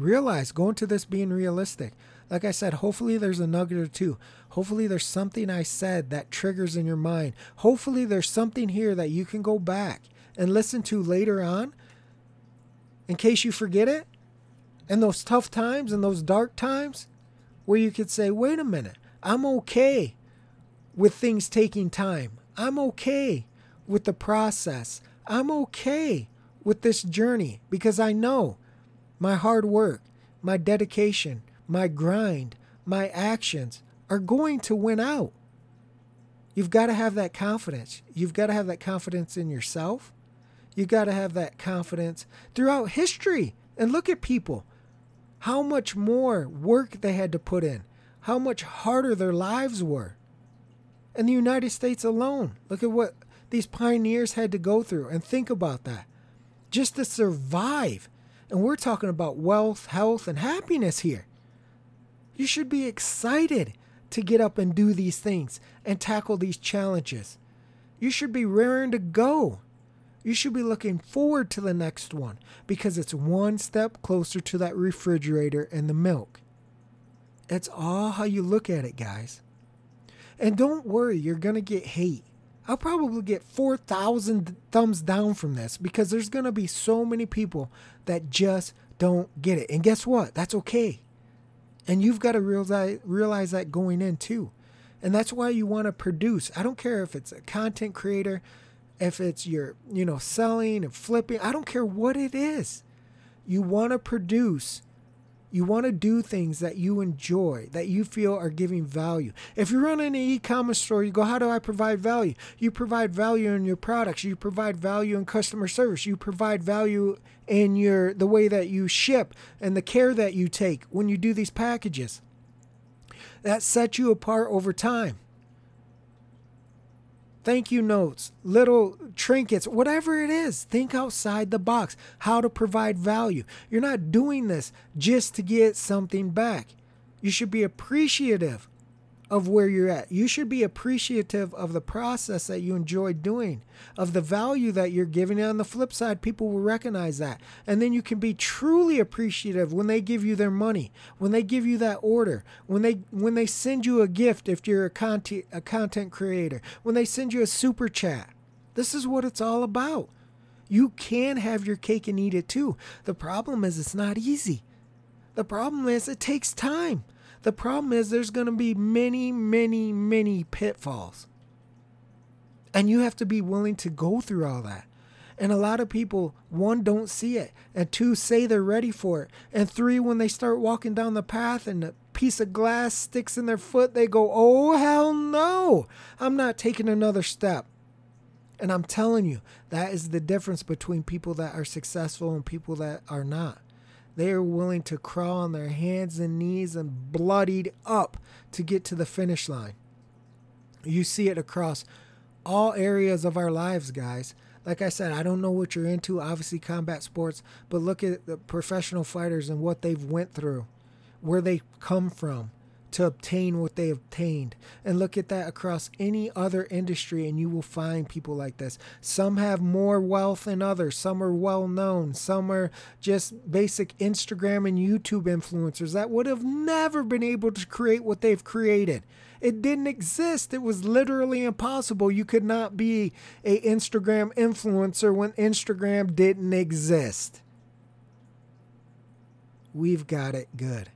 realize, go into this being realistic. Like I said, hopefully there's a nugget or two. Hopefully there's something I said that triggers in your mind. Hopefully there's something here that you can go back and listen to later on in case you forget it. In those tough times and those dark times where you could say, wait a minute, I'm okay with things taking time. I'm okay with the process. I'm okay with this journey because I know my hard work, my dedication, my grind, my actions are going to win out. You've got to have that confidence. You've got to have that confidence in yourself. You've got to have that confidence throughout history. And look at people, how much more work they had to put in, how much harder their lives were. In the United States alone, look at what these pioneers had to go through and think about that. Just to survive and we're talking about wealth, health, and happiness here. You should be excited to get up and do these things and tackle these challenges. You should be raring to go. You should be looking forward to the next one because it's one step closer to that refrigerator and the milk. It's all how you look at it, guys. And don't worry, you're going to get hate. I'll probably get 4,000 thumbs down from this because there's going to be so many people that just don't get it. And guess what? That's okay. And you've got to realize, realize that going in too. And that's why you want to produce. I don't care if it's a content creator, if it's your, you know, selling and flipping, I don't care what it is. You want to produce you want to do things that you enjoy, that you feel are giving value. If you're running an e commerce store, you go, How do I provide value? You provide value in your products, you provide value in customer service, you provide value in your the way that you ship and the care that you take when you do these packages. That sets you apart over time thank you notes, little trinkets, whatever it is. Think outside the box, how to provide value. You're not doing this just to get something back. You should be appreciative of where you're at. You should be appreciative of the process that you enjoy doing, of the value that you're giving. And on the flip side, people will recognize that. And then you can be truly appreciative when they give you their money, when they give you that order, when they when they send you a gift if you're a content a content creator, when they send you a super chat. This is what it's all about. You can have your cake and eat it too. The problem is it's not easy. The problem is it takes time. The problem is there's going to be many, many, many pitfalls. And you have to be willing to go through all that. And a lot of people, one, don't see it, and two, say they're ready for it. And three, when they start walking down the path and a piece of glass sticks in their foot, they go, oh, hell no, I'm not taking another step. And I'm telling you, that is the difference between people that are successful and people that are not. They are willing to crawl on their hands and knees and bloodied up to get to the finish line. You see it across all areas of our lives, guys. Like I said, I don't know what you're into, obviously combat sports, but look at the professional fighters and what they've went through, where they come from to obtain what they obtained. And look at that across any other industry, and you will find people like this. Some have more wealth than others, some are well known, some are just basic Instagram and YouTube influencers that would have never been able to create what they've created. It didn't exist. It was literally impossible. You could not be a Instagram influencer when Instagram didn't exist. We've got it good.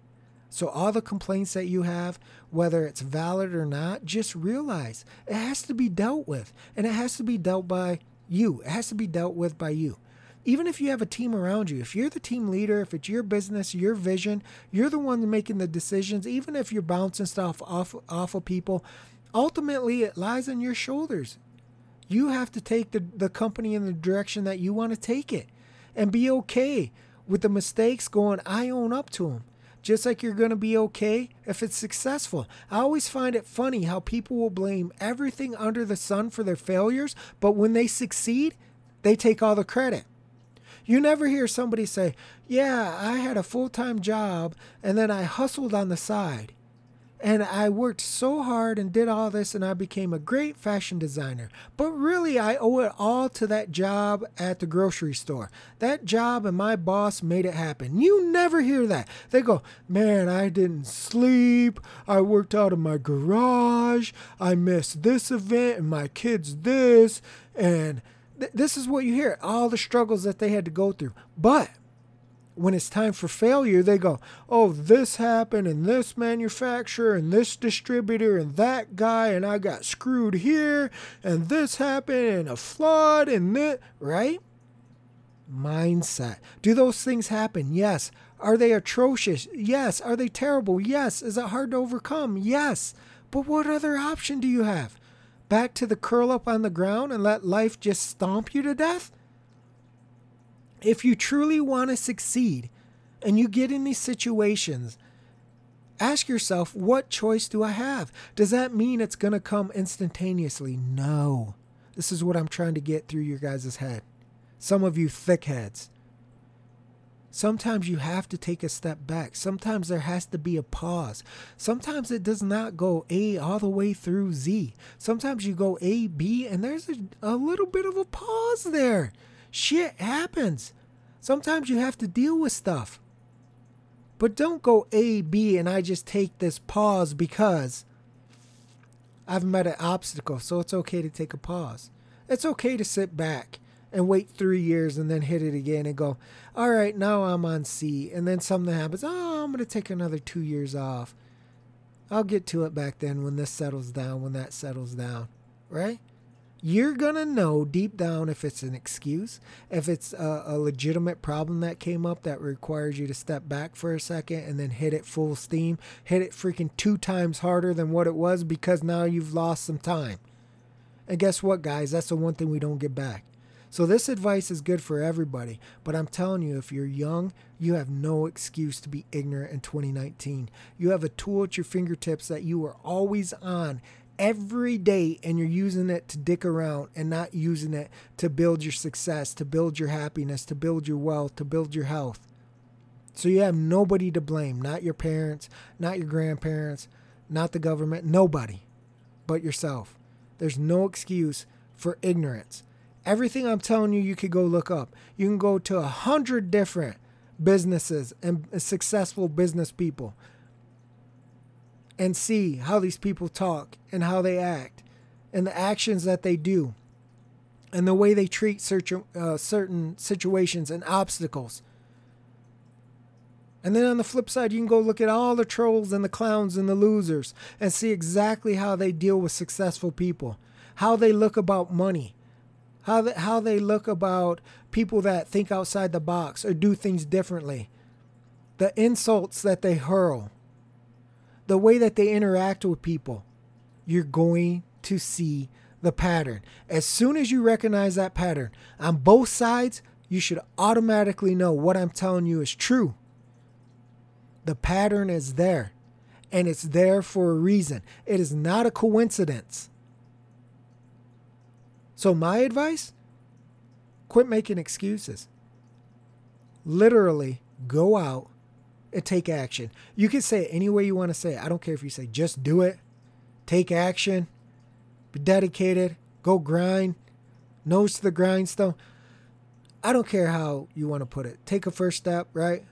So, all the complaints that you have, whether it's valid or not, just realize it has to be dealt with. And it has to be dealt by you. It has to be dealt with by you. Even if you have a team around you, if you're the team leader, if it's your business, your vision, you're the one making the decisions, even if you're bouncing stuff off, off of people, ultimately it lies on your shoulders. You have to take the, the company in the direction that you want to take it and be okay with the mistakes going, I own up to them just like you're going to be okay if it's successful. I always find it funny how people will blame everything under the sun for their failures, but when they succeed, they take all the credit. You never hear somebody say, Yeah, I had a full time job and then I hustled on the side. And I worked so hard and did all this, and I became a great fashion designer. But really, I owe it all to that job at the grocery store. That job and my boss made it happen. You never hear that. They go, Man, I didn't sleep. I worked out of my garage. I missed this event, and my kids this. And th- this is what you hear all the struggles that they had to go through. But when it's time for failure, they go, oh, this happened and this manufacturer and this distributor and that guy and I got screwed here and this happened and a flood and that, right? Mindset. Do those things happen? Yes. Are they atrocious? Yes. Are they terrible? Yes. Is it hard to overcome? Yes. But what other option do you have? Back to the curl up on the ground and let life just stomp you to death? If you truly want to succeed and you get in these situations, ask yourself, what choice do I have? Does that mean it's going to come instantaneously? No. This is what I'm trying to get through your guys' head. Some of you thick heads. Sometimes you have to take a step back. Sometimes there has to be a pause. Sometimes it does not go A all the way through Z. Sometimes you go A, B, and there's a, a little bit of a pause there. Shit happens. Sometimes you have to deal with stuff. But don't go A, B, and I just take this pause because I've met an obstacle. So it's okay to take a pause. It's okay to sit back and wait three years and then hit it again and go, all right, now I'm on C. And then something happens. Oh, I'm going to take another two years off. I'll get to it back then when this settles down, when that settles down. Right? You're going to know deep down if it's an excuse, if it's a, a, legitimate problem that came up that requires you to step back for a second and then hit it full steam, hit it freaking two times harder than what it was because now you've lost some time. And guess what, guys? That's the one thing we don't get back. So, this advice is good for everybody, but I'm telling you, if you're young, you have no excuse to be ignorant in 2019. You have a tool at your fingertips that you are always on every day and you're using it to dick around and not using it to build your success, to build your happiness, to build your wealth, to build your health. So you have nobody to blame, not your parents, not your grandparents, not the government, nobody but yourself. There's no excuse for ignorance. Everything I'm telling you, you could go look up. You can go to a hundred different businesses and successful business people and see how these people talk and how they act and the actions that they do and the way they treat certain, uh, certain situations and obstacles. And then on the flip side, you can go look at all the trolls and the clowns and the losers and see exactly how they deal with successful people, how they look about money, how they, how they look about people that think outside the box or do things differently, the insults that they hurl, the way that they interact with people, you're going to see the pattern. As soon as you recognize that pattern on both sides, you should automatically know what I'm telling you is true. The pattern is there, and it's there for a reason. It is not a coincidence. So, my advice quit making excuses. Literally, go out and take action. You can say it any way you want to say it. I don't care if you say just do it, take action, be dedicated, go grind, nose to the grindstone. I don't care how you want to put it. Take a first step, right?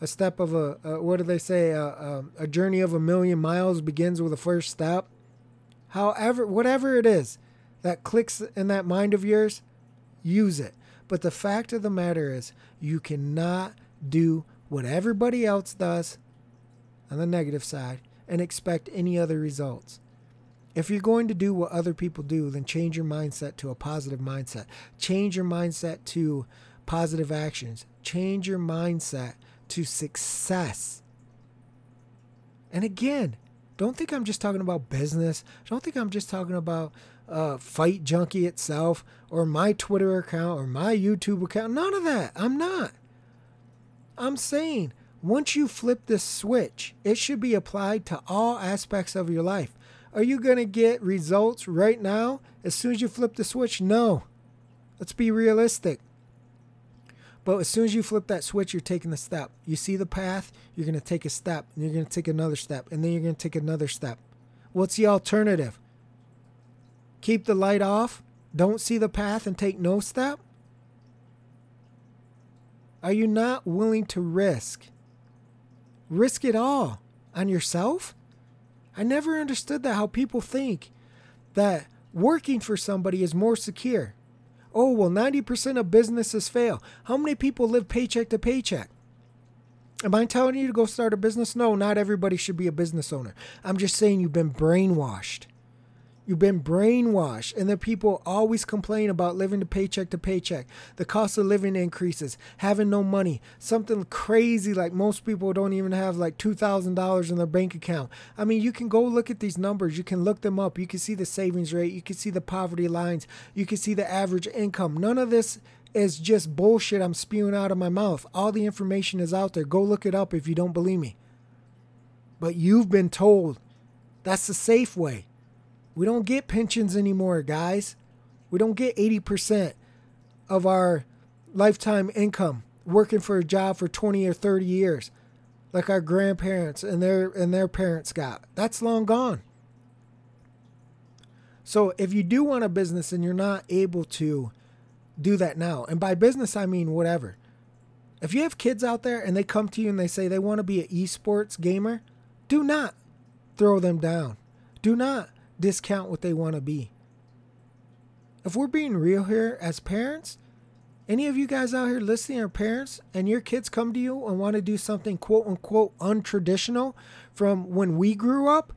A step of a, a what do they say? A, a, a journey of a million miles begins with a first step. However, whatever it is that clicks in that mind of yours, use it. But the fact of the matter is, you cannot do what everybody else does on the negative side and expect any other results. If you're going to do what other people do, then change your mindset to a positive mindset. Change your mindset to positive actions. Change your mindset to success. And again, don't think I'm just talking about business. Don't think I'm just talking about uh, Fight Junkie itself or my Twitter account or my YouTube account. None of that. I'm not. I'm saying once you flip this switch, it should be applied to all aspects of your life. Are you going to get results right now as soon as you flip the switch? No. Let's be realistic. But as soon as you flip that switch, you're taking a step. You see the path, you're going to take a step, and you're going to take another step, and then you're going to take another step. What's the alternative? Keep the light off, don't see the path, and take no step? Are you not willing to risk? Risk it all on yourself? I never understood that how people think that working for somebody is more secure. Oh, well, 90% of businesses fail. How many people live paycheck to paycheck? Am I telling you to go start a business? No, not everybody should be a business owner. I'm just saying you've been brainwashed. You've been brainwashed, and the people always complain about living to paycheck to paycheck. The cost of living increases, having no money, something crazy like most people don't even have like $2,000 in their bank account. I mean, you can go look at these numbers, you can look them up, you can see the savings rate, you can see the poverty lines, you can see the average income. None of this is just bullshit I'm spewing out of my mouth. All the information is out there. Go look it up if you don't believe me. But you've been told that's the safe way. We don't get pensions anymore, guys. We don't get 80% of our lifetime income working for a job for 20 or 30 years like our grandparents and their and their parents got. That's long gone. So if you do want a business and you're not able to do that now, and by business I mean whatever. If you have kids out there and they come to you and they say they want to be an esports gamer, do not throw them down. Do not discount what they want to be. If we're being real here as parents, any of you guys out here listening are parents and your kids come to you and want to do something quote unquote untraditional from when we grew up,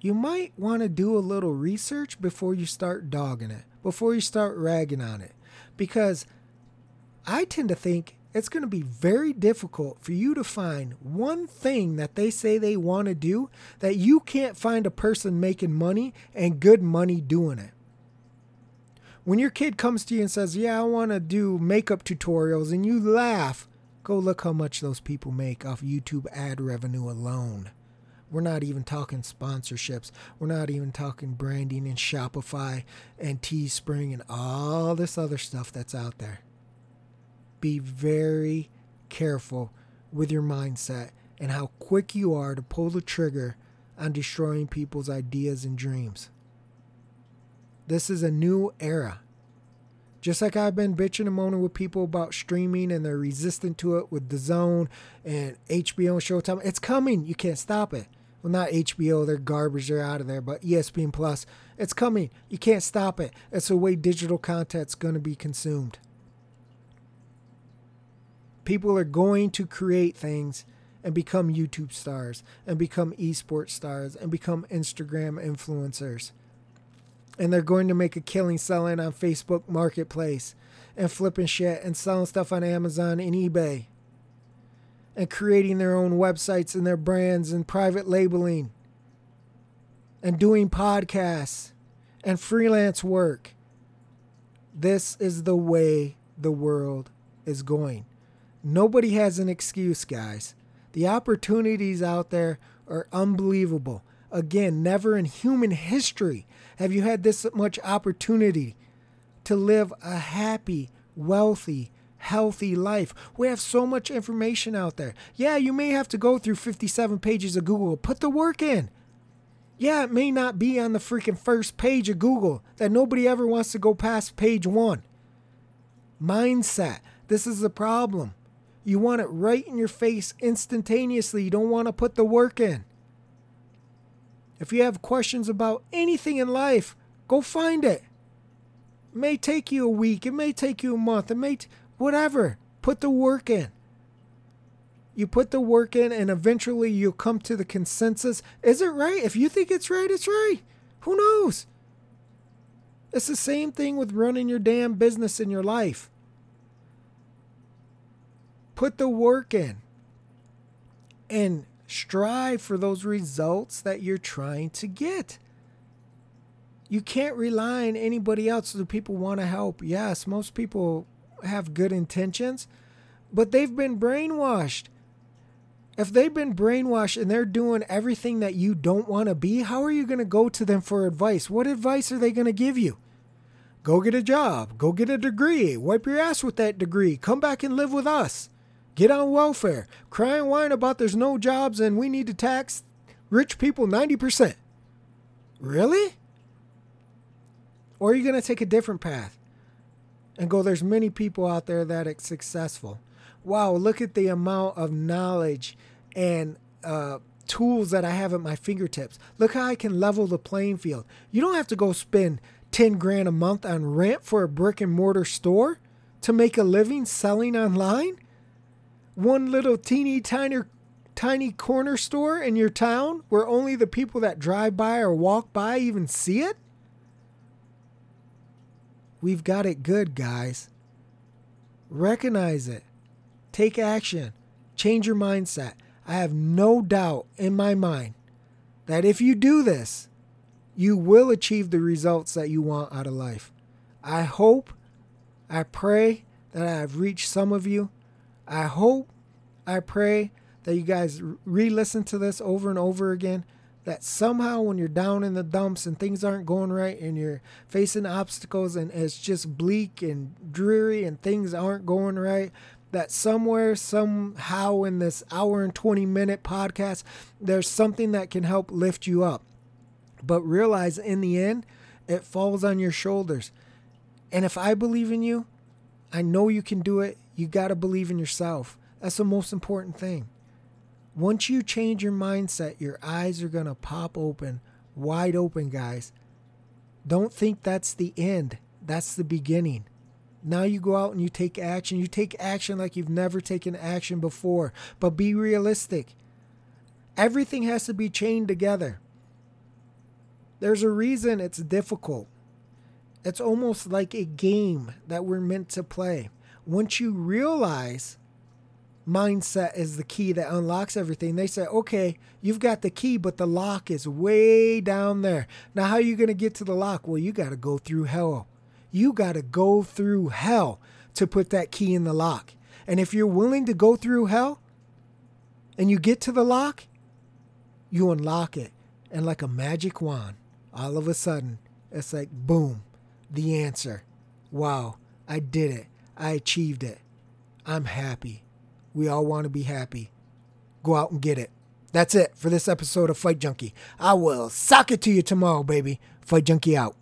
you might want to do a little research before you start dogging it, before you start ragging on it. Because I tend to think it's going to be very difficult for you to find one thing that they say they want to do that you can't find a person making money and good money doing it. When your kid comes to you and says, Yeah, I want to do makeup tutorials, and you laugh, go look how much those people make off YouTube ad revenue alone. We're not even talking sponsorships. We're not even talking branding and Shopify and Teespring and all this other stuff that's out there be very careful with your mindset and how quick you are to pull the trigger on destroying people's ideas and dreams. This is a new era. Just like I've been bitching and moaning with people about streaming and they're resistant to it with DAZN and HBO and Showtime, it's coming. You can't stop it. Well, not HBO, they're garbage, they're out of there, but ESPN Plus, it's coming. You can't stop it. It's the way digital content's going to be consumed people are going to create things and become YouTube stars and become esports stars and become Instagram influencers. And they're going to make a killing selling on Facebook Marketplace and flipping shit and selling stuff on Amazon and eBay and creating their own websites and their brands and private labeling and doing podcasts and freelance work. This is the way the world is going. Nobody has an excuse, guys. The opportunities out there are unbelievable. Again, never in human history have you had this much opportunity to live a happy, wealthy, healthy life. We have so much information out there. Yeah, you may have to go through 57 pages of Google. Put the work in. Yeah, it may not be on the freaking first page of Google that nobody ever wants to go past page one. Mindset. This is the problem. You want it right in your face instantaneously. You don't want to put the work in. If you have questions about anything in life, go find it. It may take you a week, it may take you a month, it may, t- whatever. Put the work in. You put the work in, and eventually you'll come to the consensus. Is it right? If you think it's right, it's right. Who knows? It's the same thing with running your damn business in your life. Put the work in and strive for those results that you're trying to get. You can't rely on anybody else. Do people want to help? Yes, most people have good intentions, but they've been brainwashed. If they've been brainwashed and they're doing everything that you don't want to be, how are you going to go to them for advice? What advice are they going to give you? Go get a job, go get a degree, wipe your ass with that degree, come back and live with us, get on welfare, cry and whine about there's no jobs and we need to tax rich people 90%. Really? Or are you going to take a different path and go, there's many people out there that are successful? wow, look at the amount of knowledge and uh, tools that I have at my fingertips. Look how I can level the playing field. You don't have to go spend 10 grand a month on rent for a brick and mortar store to make a living selling online. One little teeny tiny tiny corner store in your town where only the people that drive by or walk by even see it? We've got it good, guys. Recognize it. Take action. Change your mindset. I have no doubt in my mind that if you do this, you will achieve the results that you want out of life. I hope, I pray that I've reached some of you. I hope, I pray that you guys re listen to this over and over again. That somehow, when you're down in the dumps and things aren't going right and you're facing obstacles and it's just bleak and dreary and things aren't going right, that somewhere, somehow in this hour and 20 minute podcast, there's something that can help lift you up. But realize in the end, it falls on your shoulders. And if I believe in you, I know you can do it. You got to believe in yourself. That's the most important thing. Once you change your mindset, your eyes are going to pop open, wide open, guys. Don't think that's the end, that's the beginning. Now you go out and you take action. You take action like you've never taken action before. But be realistic. Everything has to be chained together. There's a reason it's difficult. It's almost like a game that we're meant to play. Once you realize mindset is the key that unlocks everything, they say, okay, you've got the key, but the lock is way down there. Now, how are you going to get to the lock? Well, you got to go through hell you got to go through hell to put that key in the lock. And if you're willing to go through hell and you get to the lock, you unlock it. And like a magic wand, all of a sudden, it's like, boom, the answer. Wow, I did it. I achieved it. I'm happy. We all want to be happy. Go out and get it. That's it for this episode of Fight Junkie. I will sock it to you tomorrow, baby. Fight Junkie out.